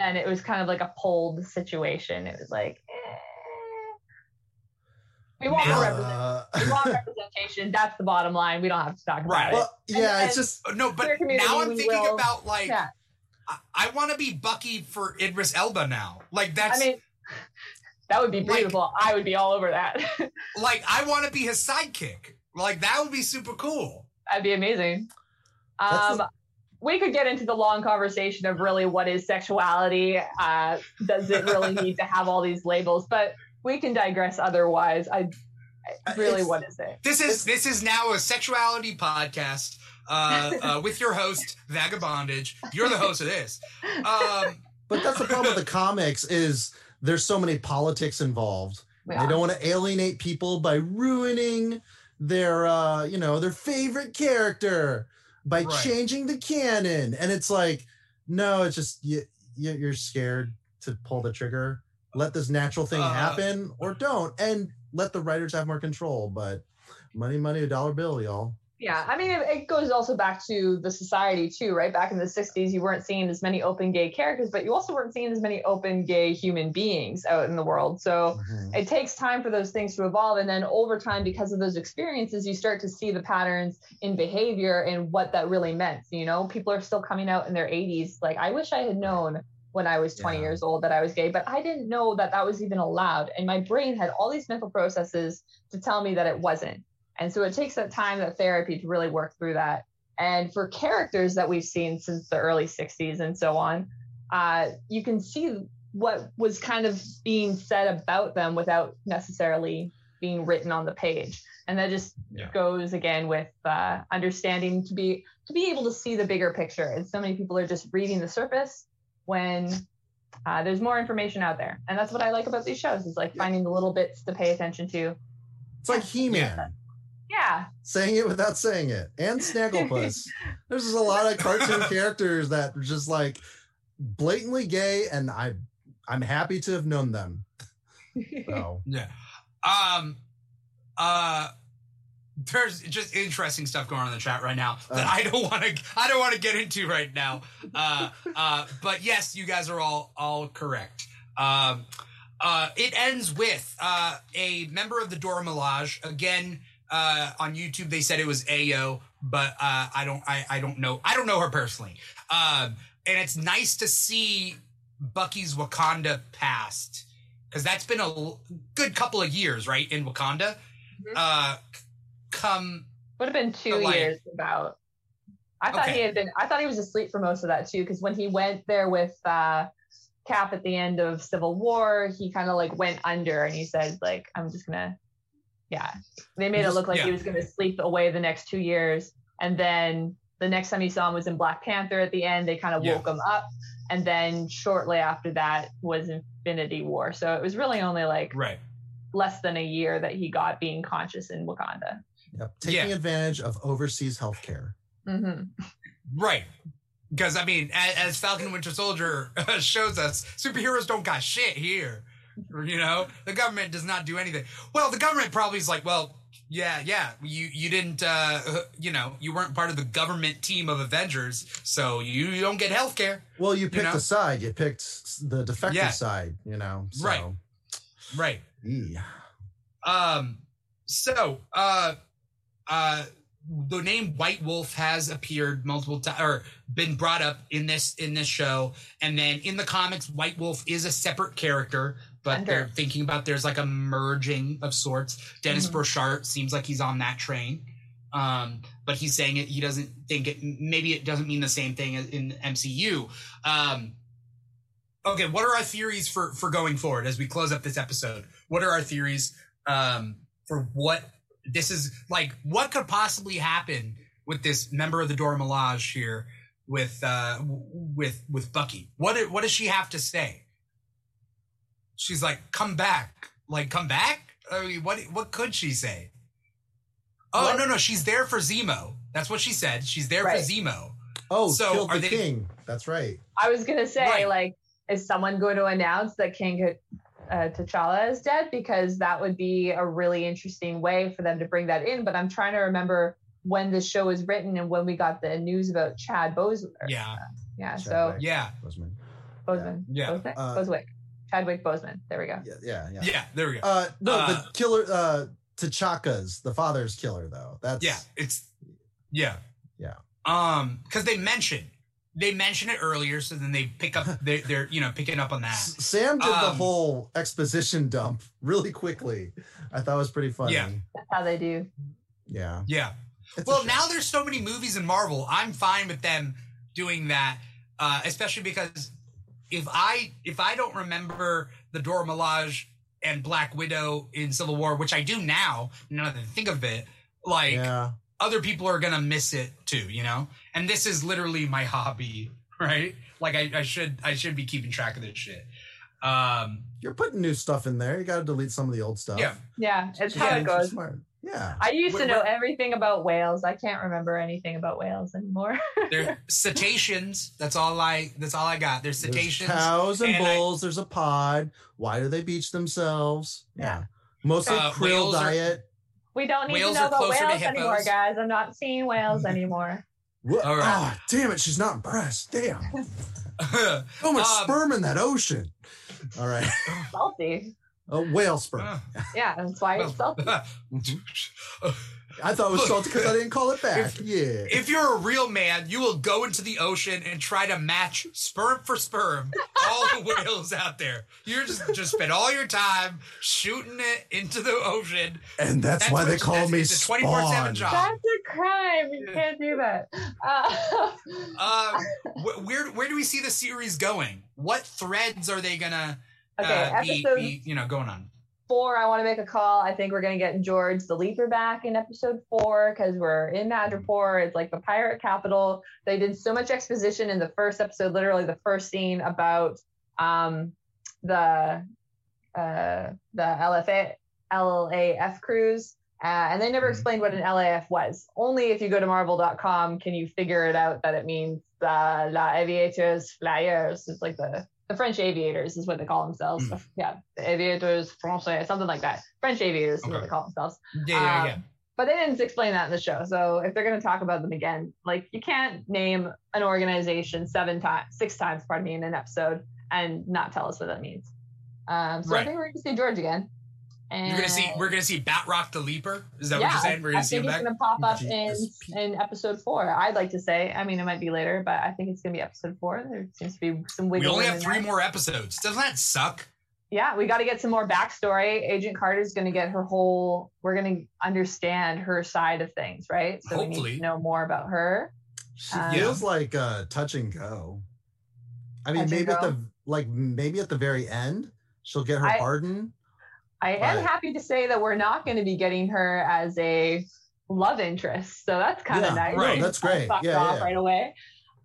Then it was kind of like a pulled situation. It was like, eh. we want more representation. Uh, We want representation. That's the bottom line. We don't have to talk about Right. it. well, yeah, And- it's just Uh, No, but now I'm thinking will- about like Yeah. I, I want to be Bucky for Idris Elba now. Like I that's mean, that would be Like- beautiful. I would be all over that. like I want to be his sidekick. Like that would be super cool. That'd be amazing. Um, the- we could get into the long conversation of really what is sexuality. Uh, does it really need to have all these labels? But we can digress otherwise. I, I really want to say. This is this is now a sexuality podcast uh, uh, with your host Vaga Bondage. You're the host of this. Um, but that's the problem with the comics is there's so many politics involved. Yeah. They don't want to alienate people by ruining their uh, you know, their favorite character by Right. changing the canon. And it's like, no, it's just you, you you're scared to pull the trigger. Let this natural thing Uh, happen or don't and let the writers have more control, but money money a dollar bill, y'all. Yeah, I mean, it, it goes also back to the society too, right? Back in the '60s, you weren't seeing as many open gay characters, but you also weren't seeing as many open gay human beings out in the world. So Mhm. it takes time for those things to evolve, and then over time, because of those experiences, you start to see the patterns in behavior and what that really meant. You know, people are still coming out in their 80s. Like, I wish I had known when I was 20 Yeah. years old that I was gay, but I didn't know that that was even allowed, and my brain had all these mental processes to tell me that it wasn't. And so it takes that time, that therapy to really work through that. And for characters that we've seen since the early 60s and so on, uh, you can see what was kind of being said about them without necessarily being written on the page. And that just Yeah. goes again with uh, understanding to be to be able to see the bigger picture. And so many people are just reading the surface when uh, there's more information out there. And that's what I like about these shows is like finding the little bits to pay attention to. It's like He-Man. Yeah. Yeah, saying it without saying it and snagglepuss there's just a lot of cartoon characters that are just like blatantly gay and i i'm happy to have known them so Yeah. Um. Uh. There's just interesting stuff going on in the chat right now that Uh. I don't want to. I don't want to get into right now. Uh. Uh. But yes, you guys are all all correct. Um. Uh. It ends with uh a member of the Dora Milaje again. Uh, on YouTube, they said it was Ayo, but uh, I don't, I, I don't know, I don't know her personally. Um, and it's nice to see Bucky's Wakanda past because that's been a l- good couple of years, right, in Wakanda. Mhm. Uh, come, Would have been two years about. I thought Okay. he had been. I thought he was asleep for most of that too, because when he went there with uh, Cap at the end of Civil War, he kind of like went under, and he said like, "I'm just gonna." Yeah, they made it look like yeah. he was gonna sleep away the next two years, and then the next time you saw him was in Black Panther at the end. They kind of Yeah. woke him up, and then shortly after that was Infinity War. So it was really only like right? less than a year that he got being conscious in Wakanda. yep. taking Yeah. advantage of overseas healthcare hmm Right. Because I mean, as, as Falcon Winter Soldier shows us, superheroes don't got shit here. You know, the government does not do anything. Well, the government probably is like, well, yeah, yeah, you you didn't, uh, you know, you weren't part of the government team of Avengers, so you, you don't get health care. well you picked know? a side you picked the defective Yeah. side you know so, Right. Right. yeah. Um. So, uh, uh, the name White Wolf has appeared multiple times or been brought up in this in this show, and then in the comics, White Wolf is a separate character, but Under. they're thinking about there's like a merging of sorts. Dennis Mhm. Brochard seems like he's on that train. Um, but he's saying it. He doesn't think it. Maybe it doesn't mean the same thing in MCU. Um, okay, what are our theories for for going forward as we close up this episode? What are our theories um, for what this is like? What could possibly happen with this member of the Dora Milaje here with uh, with with Bucky? What what does she have to say? She's like, "Come back!" Like, come back? I mean, what what could she say? Oh What? no no, she's there for Zemo. That's what she said. She's there Right. for Zemo. Oh, So, killed are the they- king. That's right. I was gonna say, Right. like, is someone going to announce that King uh, T'Challa is dead? Because that would be a really interesting way for them to bring that in. But I'm trying to remember when the show was written and when we got the news about Chad Boseman. Yeah, Yeah. So Chadwick. yeah, Boseman. Boseman. Yeah. Boswick? Uh, Boswick. Chadwick Boseman. There we go. Yeah, yeah, yeah. yeah. There we go. Uh, no, Uh, the killer, uh, T'Chaka's the father's killer, though. That's yeah, it's yeah, Yeah. Um, because they mention they mention it earlier, so then they pick up. They're, they're you know picking up on that. S- Sam did the Um, whole exposition dump really quickly. I thought it was pretty funny. Yeah. That's how they do. Yeah. Yeah. It's Well, now there's so many movies in Marvel. I'm fine with them doing that, uh, especially because if I if I don't remember the Dora Milaje and Black Widow in Civil War, which I do now, now that I think of it, like yeah. other people are gonna miss it too, you know. And this is literally my hobby, right? Like I, I should I should be keeping track of this shit. Um, You're putting new stuff in there. You got to delete some of the old stuff. yeah, Yeah, it's how Yeah, it goes. Smart. Yeah. I used to We're- know everything about whales. I can't remember anything about whales anymore. they're cetaceans. That's all I. That's all I got. They're There's cetaceans. cows and, and I- bulls. There's a pod. Why do they beach themselves? Yeah. Mostly Uh, krill whales are- diet. we don't need Whales to know are about whales anymore, guys. I'm not seeing whales anymore. Wha- All right. Ah, damn it. She's not impressed. Damn. So much Um, sperm in that ocean. All right. Salty. A whale sperm. Uh, Yeah, that's why it's salty. I thought it was salty because I didn't call it back. If- yeah. if you're a real man, you will go into the ocean and try to match sperm for sperm all the whales out there. You're just just spend all your time shooting it into the ocean. and that's, That's why they what- call me it's a 24/7 Spawn. job. That's a crime. You can't do that. Uh, Um, wh- where where do we see the series going? What threads are they gonna okay, uh, episode you know going on? four, I want to make a call. I think we're going to get George the Leaper back in episode four because we're in Madripoor. It's like the pirate capital. They did so much exposition in the first episode, literally the first scene about um, the uh, the LFA LAF cruise. Uh, and they never Mhm. explained what an LAF was. Only if you go to marvel.com can you figure it out that it means uh, La Aviators Flyers. It's like the, the French aviators is what they call themselves. Mm. Yeah, the aviators français, something like that. French aviators is what they call themselves. Yeah, yeah, Um, yeah. But they didn't explain that in the show. So if they're going to talk about them again, like you can't name an organization seven times, six times, pardon me, in an episode and not tell us what that means. Um, so I think we're going to see George again. And You're gonna see we're gonna see Batroc the Leaper. Is that what you're saying? We're gonna see him think it's back. going to pop up in in episode four. I'd like to say. I mean, it might be later, but I think it's going to be episode four. There seems to be some wiggle. We only have three there. more episodes. Doesn't that suck? yeah, we got to get some more backstory. Agent Carter's going to get her whole. We're going to understand her side of things, right? So we need to know more about her. She Uh, feels like uh, touch and go. I mean, Touch and maybe at the like maybe at the very end she'll get her I- pardon. I am Right. happy to say that we're not going to be getting her as a love interest, so that's kind of Yeah, nice. right. That's great. fucked Yeah, off yeah. right away.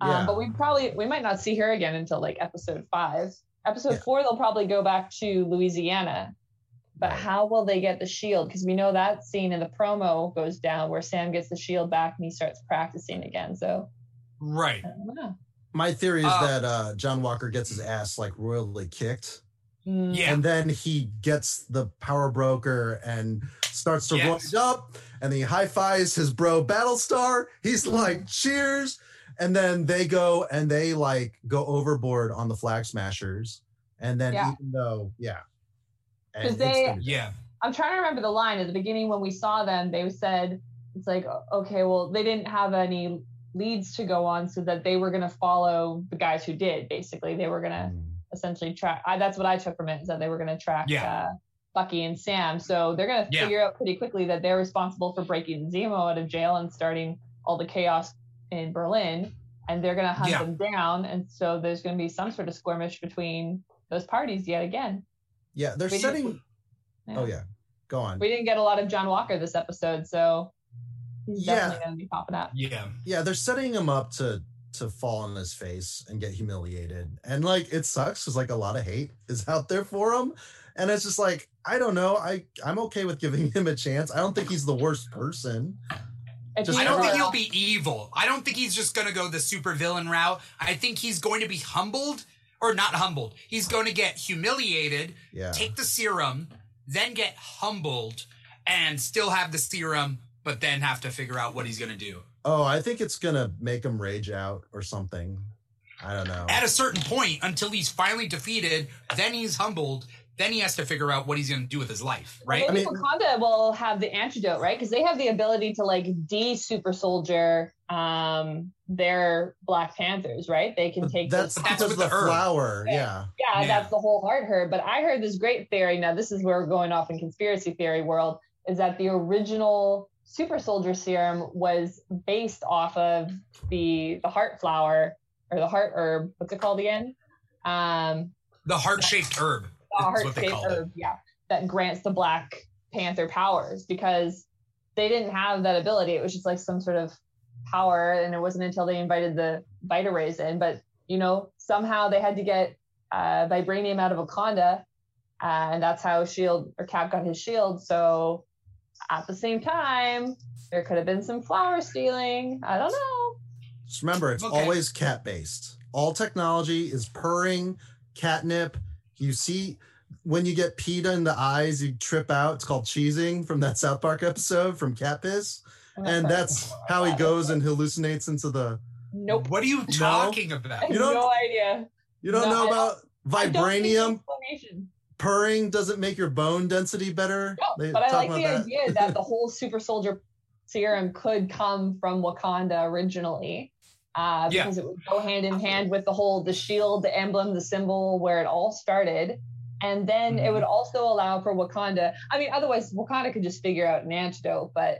Um, Yeah. But we probably we might not see her again until like episode five. Episode Yeah. four, they'll probably go back to Louisiana. But Right. how will they get the shield? Because we know that scene in the promo goes down where Sam gets the shield back and he starts practicing again. So Right. I don't know. My theory is Uh, that uh, John Walker gets his ass like royally kicked, Yeah. and then he gets the power broker and starts to Yes. roid up, and he high fives his bro Battlestar. He's like, "Cheers!" And then they go and they like go overboard on the Flag Smashers, and then Yeah. even though, yeah, and 'Cause it's they- Yeah. I'm trying to remember the line at the beginning when we saw them. They said it's like okay, well they didn't have any leads to go on, so that they were going to follow the guys who did. Basically, they were going to Mm. Essentially track. I, that's what I took from it is that they were going to track Yeah. uh, Bucky and Sam. So they're going to Yeah. figure out pretty quickly that they're responsible for breaking Zemo out of jail and starting all the chaos in Berlin, and they're going to hunt Yeah. them down. And so there's going to be some sort of skirmish between those parties yet again. yeah, they're We setting. didn't- Oh yeah, go on. we didn't get a lot of John Walker this episode, so he's Yeah. definitely going to be popping up. Yeah. yeah they're setting him up to to fall on his face and get humiliated. And like it sucks because like a lot of hate is out there for him. And it's just like, I don't know. I, I'm okay with giving him a chance. I don't think he's the worst person. If Just I don't think he'll be evil. I don't think he's just going to go the super villain route. I think he's going to be humbled or not humbled. He's going to get humiliated, Yeah. take the serum, then get humbled and still have the serum, but then have to figure out what he's going to do. Oh, I think it's gonna make him rage out or something. I don't know. At a certain point, until he's finally defeated, then he's humbled, then he has to figure out what he's going to do with his life, right? I I mean, mean- Wakanda will have the antidote, right? Because they have the ability to like de super soldier um their Black Panthers, right? They can take that's this- that's with the the herb. flower. Yeah. yeah, Yeah. that's the whole heart herb. But I heard this great theory. Now, this is where we're going off in conspiracy theory world. Is that the original super soldier serum was based off of the the heart flower or the heart herb? What's it called again? Um, the heart shaped herb. the heart shaped call it. herb, yeah, that grants the Black Panther powers because they didn't have that ability. It was just like some sort of power, and it wasn't until they invited the Vita Rays in. But you know, somehow they had to get uh, vibranium out of Wakanda, uh, and that's how Shield or Cap got his shield. So at the same time, there could have been some flower stealing. I don't know. Just remember, it's Okay. always cat based. All technology is purring, catnip. You see, when you get peed in the eyes, you trip out. It's called cheesing from that South Park episode from Cat Piss. Oh and that's how he goes and hallucinates into the. Nope. What are you talking about? I have You don't- no idea. You don't No, know I about I don't need vibranium explanation. Purring doesn't make your bone density better. No, They but I like the that. idea that the whole super soldier serum could come from Wakanda originally. Uh, Yeah. because it would go hand in hand with the whole the shield, the emblem, the symbol where it all started. And then it Mhm. would also allow for Wakanda. I mean, otherwise Wakanda could just figure out an antidote, but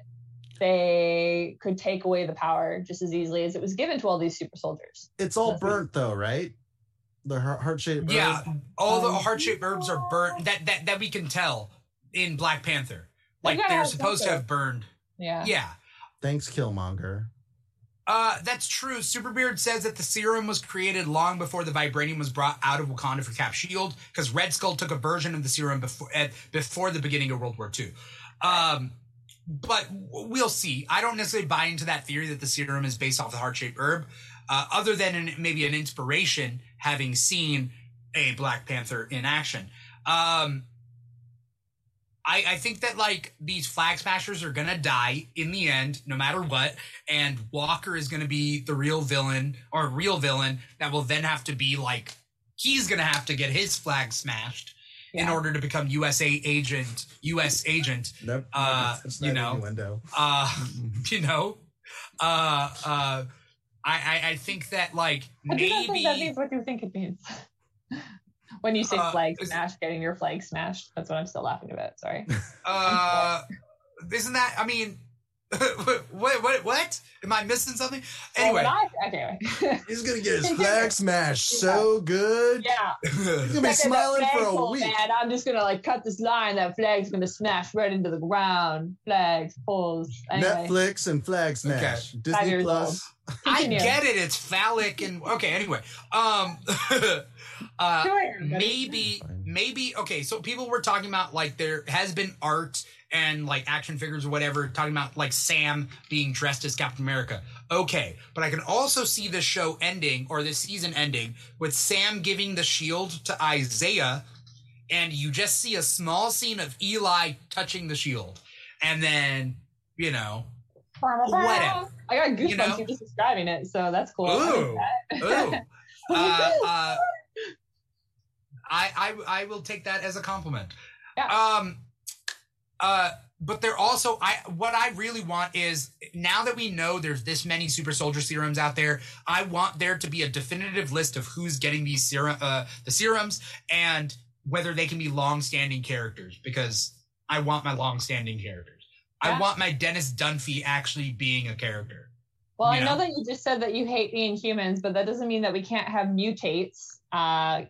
they could take away the power just as easily as it was given to all these super soldiers. It's all Nothing. burnt though, right? The heart shaped. Yeah, all the Um, heart shaped herbs are burnt. That that that we can tell in Black Panther. Like gotta they're have supposed to have burned. Yeah. Yeah. Thanks, Killmonger. Uh, that's true. Superbeard says that the serum was created long before the vibranium was brought out of Wakanda for Cap Shield, because Red Skull took a version of the serum before at, before the beginning of World War II. Um, but we'll see. I don't necessarily buy into that theory that the serum is based off the heart shaped herb, uh, other than an, maybe an inspiration having seen a Black Panther in action. Um, I, I think that like these flag smashers are gonna die in the end, no matter what, and Walker is gonna be the real villain or real villain that will then have to be like he's gonna have to get his flag smashed in order to become USA agent, US agent. Nope. Uh, it's you know. Uh, you know, uh, uh, I, I I think that like I do not think that means what you think it means. when you say Uh, flag smash, getting your flag smashed. That's what I'm still laughing about. Sorry. uh, isn't that? I mean, what what what? Am I missing something? Anyway. Well, okay. He's gonna get his flag smashed so good. yeah. He's gonna be smiling for a flagpole, week. Man, I'm just gonna like cut this line. That flag's gonna smash right into the ground. Flags, poles. Anyway. Netflix and flag smash. Five Disney Plus. I get it. It's phallic and okay. Anyway, um, uh, Go maybe, maybe okay. So people were talking about like there has been art and like action figures or whatever talking about like Sam being dressed as Captain America. Okay, but I can also see this show ending or this season ending with Sam giving the shield to Isaiah, and you just see a small scene of Eli touching the shield, and then you know whatever. I got goosebumps You know? just describing it, so that's cool. I like Ooh. that. Ooh. uh, uh, I, I I will take that as a compliment. Yeah. Um. Uh. But they're also I what I really want is now that we know there's this many super soldier serums out there, I want there to be a definitive list of who's getting these serum uh the serums and whether they can be long-standing characters because I want my long-standing characters. I want my Dennis Dunphy actually being a character. Well, I know know? that you just said that you hate being humans, but that doesn't mean that we can't have mutates uh,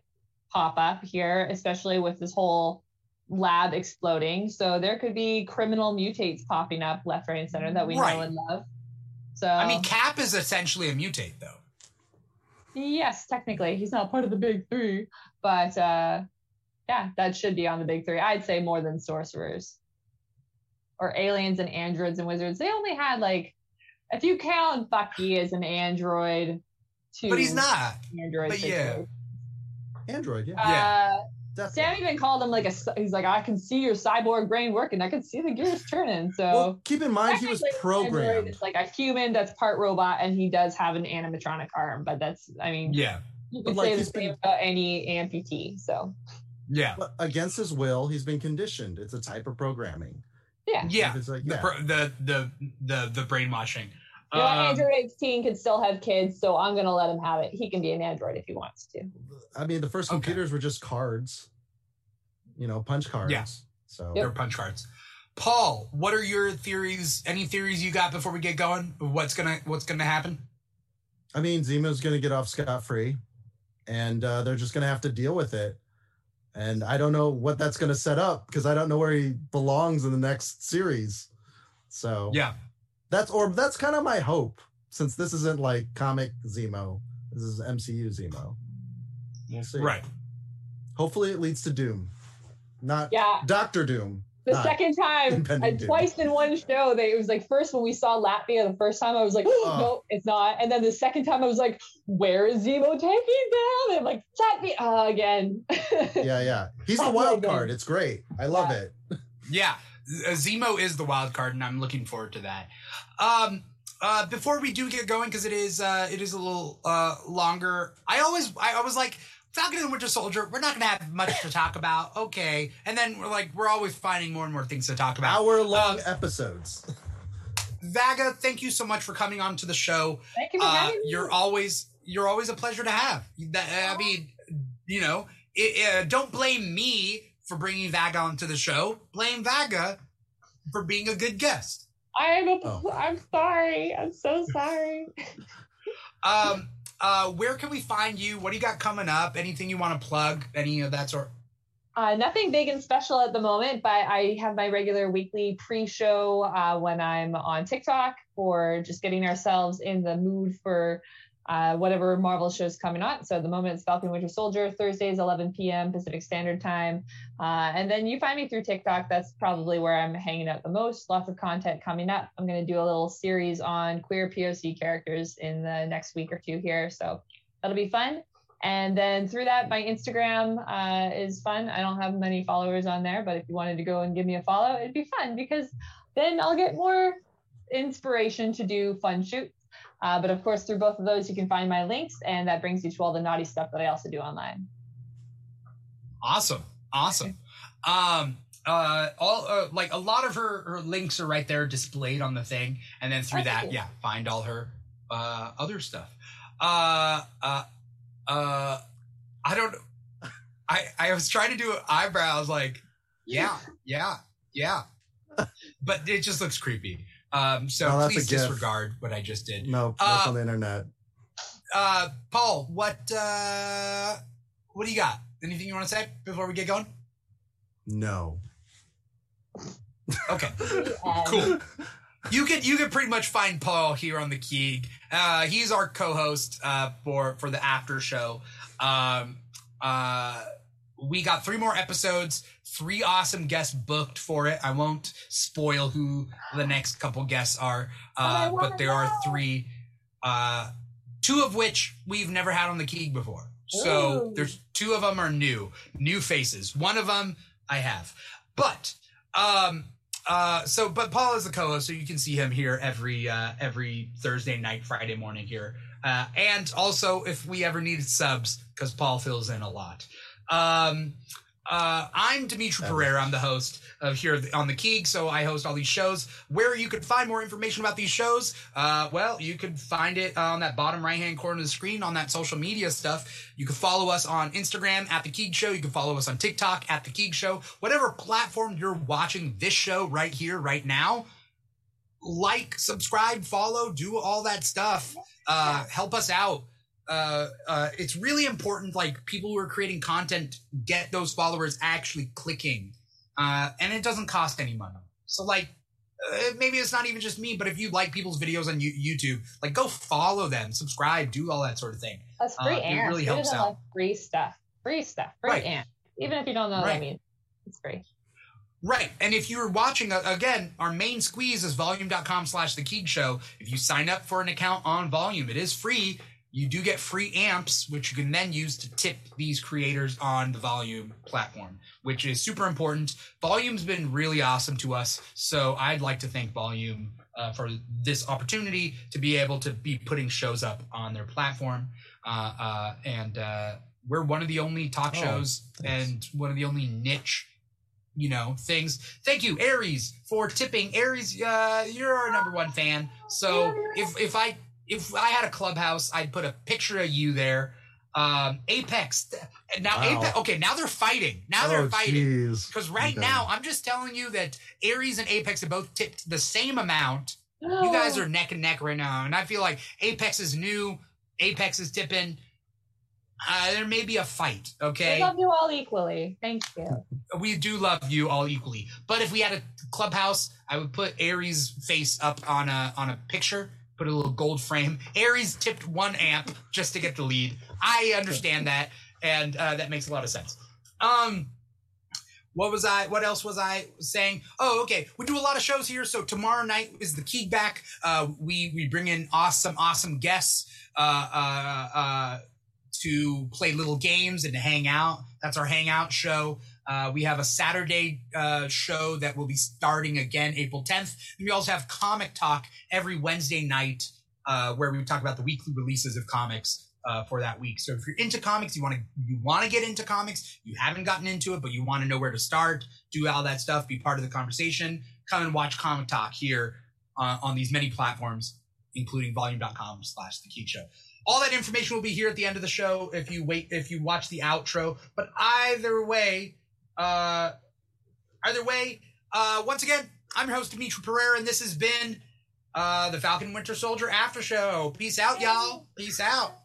pop up here, especially with this whole lab exploding. So there could be criminal mutates popping up left, right, and center that we Right. know and love. So I mean, Cap is essentially a mutate, though. Yes, technically, he's not part of the big three, but uh, yeah, that should be on the big three. I'd say more than sorcerers or aliens and androids and wizards. They only had like, if you count Bucky as an android, two But he's not. android. but yeah. Android, yeah. Yeah. Uh, definitely. Sam even called him like a. He's like, I can see your cyborg brain working. I can see the gears turning. So well, keep in mind he was technically, android programmed. is like a human that's part robot, and he does have an animatronic arm. But that's, I mean, Yeah. you But, could like, say the he's been- same about any amputee. So Yeah. But against his will, he's been conditioned. It's a type of programming. yeah. Yeah. It's like, The, yeah. pro- the the the the brainwashing. You know, Um, Android 18 can still have kids, so I'm gonna let him have it. He can be an android if he wants to. I mean, the first Okay. computers were just cards, you know, punch cards. Yeah. So They're punch cards. Paul, what are your theories? Any theories you got before we get going? What's gonna What's gonna happen? I mean, Zemo's going to get off scot free, and uh, they're just going to have to deal with it. And I don't know what that's going to set up because I don't know where he belongs in the next series. So Yeah. That's or that's kind of my hope since this isn't like comic Zemo. This is MCU Zemo. We'll see. Right. Hopefully, it leads to Doom, not Yeah, Doctor Doom. the second time, impending and doom. twice in one show, they it was like first when we saw Latvia the first time, I was like, Oh. no, it's not. And then the second time, I was like, where is Zemo taking them? And I'm like, Latvia uh, again. Yeah, yeah. He's the Oh wild card. It's great. I love Yeah. it. Yeah. Z- Zemo is the wild card, and I'm looking forward to that. Um, uh, before we do get going, because it is uh, it is a little uh, longer. I always I, I was like Falcon and the Winter Soldier. We're not gonna have much to talk about. Okay, and then we're like we're always finding more and more things to talk about. Hour long Um, episodes. Vaga, thank you so much for coming on to the show. Thank you for Uh, having me. you're always you're always a pleasure to have. That, I mean, you know, it, uh, don't blame me for bringing Vaga onto the show. Blame Vaga for being a good guest. I'm a, Oh. I'm sorry. I'm so sorry. Um, uh, where can we find you? What do you got coming up? Anything you want to plug? Any of that sort? Uh, nothing big and special at the moment, but I have my regular weekly pre-show uh, when I'm on TikTok for just getting ourselves in the mood for uh, whatever Marvel show's coming on. So at the moment it's Falcon Winter Soldier, Thursdays 11 p.m. Pacific Standard Time, uh, and then you find me through TikTok. That's probably where I'm hanging out the most. Lots of content coming up. I'm going to do a little series on queer POC characters in the next week or two here, so that'll be fun. And then through that, my Instagram uh, is fun. I don't have many followers on there, but if you wanted to go and give me a follow, it'd be fun because then I'll get more inspiration to do fun shoots. Uh, but of course, through both of those, you can find my links, and that brings you to all the naughty stuff that I also do online. Awesome, awesome. Um, uh, all uh, like a lot of her her links are right there displayed on the thing, and then through Oh, that, you. yeah, find all her uh other stuff. Uh, uh, uh, I don't. I I was trying to do eyebrows like, yeah, yeah, yeah, but it just looks creepy. Um, so Oh, that's please disregard what I just did. No, that's Uh, on the internet. Uh, Paul, what uh, what do you got? Anything you want to say before we get going? No. Okay. Cool. You can you can pretty much find Paul here on the Keeg. Uh, he's our co-host uh, for for the after show. Um, uh, we got three more episodes, three awesome guests booked for it. I won't spoil who the next couple guests are, uh, but there are three, uh, two of which we've never had on the Keeg before. So Ooh. there's two of them are new, new faces. One of them I have, but um, uh, so but Paul is the co-host, so you can see him here every uh, every Thursday night, Friday morning here, uh, and also if we ever needed subs, because Paul fills in a lot. Um, uh, I'm Dimithri Perera. I'm the host of here on the Keeg, so I host all these shows. Where you could find more information about these shows, uh, well, you could find it on that bottom right hand corner of the screen on that social media stuff. You can follow us on Instagram at the Keeg Show. You can follow us on TikTok at the Keeg Show. Whatever platform you're watching this show right here, right now, like, subscribe, follow, do all that stuff. Uh, help us out. Uh, uh, it's really important. Like people who are creating content get those followers actually clicking, uh, and it doesn't cost any money. So like, uh, maybe it's not even just me, but if you like people's videos on YouTube, like go follow them, subscribe, do all that sort of thing. That's free Uh, it really helps out. like free stuff. Free stuff. Free Right. amp. Even if you don't know what Right. that means, it's free. Right. And if you're watching, again, our main squeeze is volume.com slash the Keeg Show. If you sign up for an account on volume, it is free. You do get free amps, which you can then use to tip these creators on the volume platform, which is super important. Volume's been really awesome to us. So I'd like to thank Volume uh, for this opportunity to be able to be putting shows up on their platform. Uh, uh, and uh, we're one of the only talk Oh, shows thanks. and one of the only niche you know things thank you aries for tipping aries uh you're our number one fan so if if i if i had a clubhouse i'd put a picture of you there um apex now Wow. apex okay now they're fighting now they're oh, fighting because right Okay. now i'm just telling you that aries and apex have both tipped the same amount you guys are neck and neck right now and i feel like apex is new apex is tipping uh, there may be a fight okay We love you all equally. Thank you. we do love you all equally. But if we had a clubhouse, I would put Aries' face up on a on a picture, put a little gold frame. Aries tipped one amp just to get the lead. I understand that, and uh, that makes a lot of sense. Um, what was I? What else was I saying? Oh, okay. We do a lot of shows here. So tomorrow night is the Key back. Uh, we we bring in awesome, awesome guests. Uh, uh, uh, to play little games and to hang out. That's our hangout show. Uh, we have a Saturday uh, show that will be starting again April 10th. And we also have Comic Talk every Wednesday night, uh, where we talk about the weekly releases of comics uh, for that week. So if you're into comics, you want to you want to get into comics, you haven't gotten into it, but you want to know where to start, do all that stuff, be part of the conversation. Come and watch Comic Talk here uh, on these many platforms, including Volume.com/slash The Geek Show all that information will be here at the end of the show if you wait if you watch the outro but either way uh either way uh once again i'm your host dimithri perera and this has been uh the falcon winter soldier after show. Peace out y'all. Peace out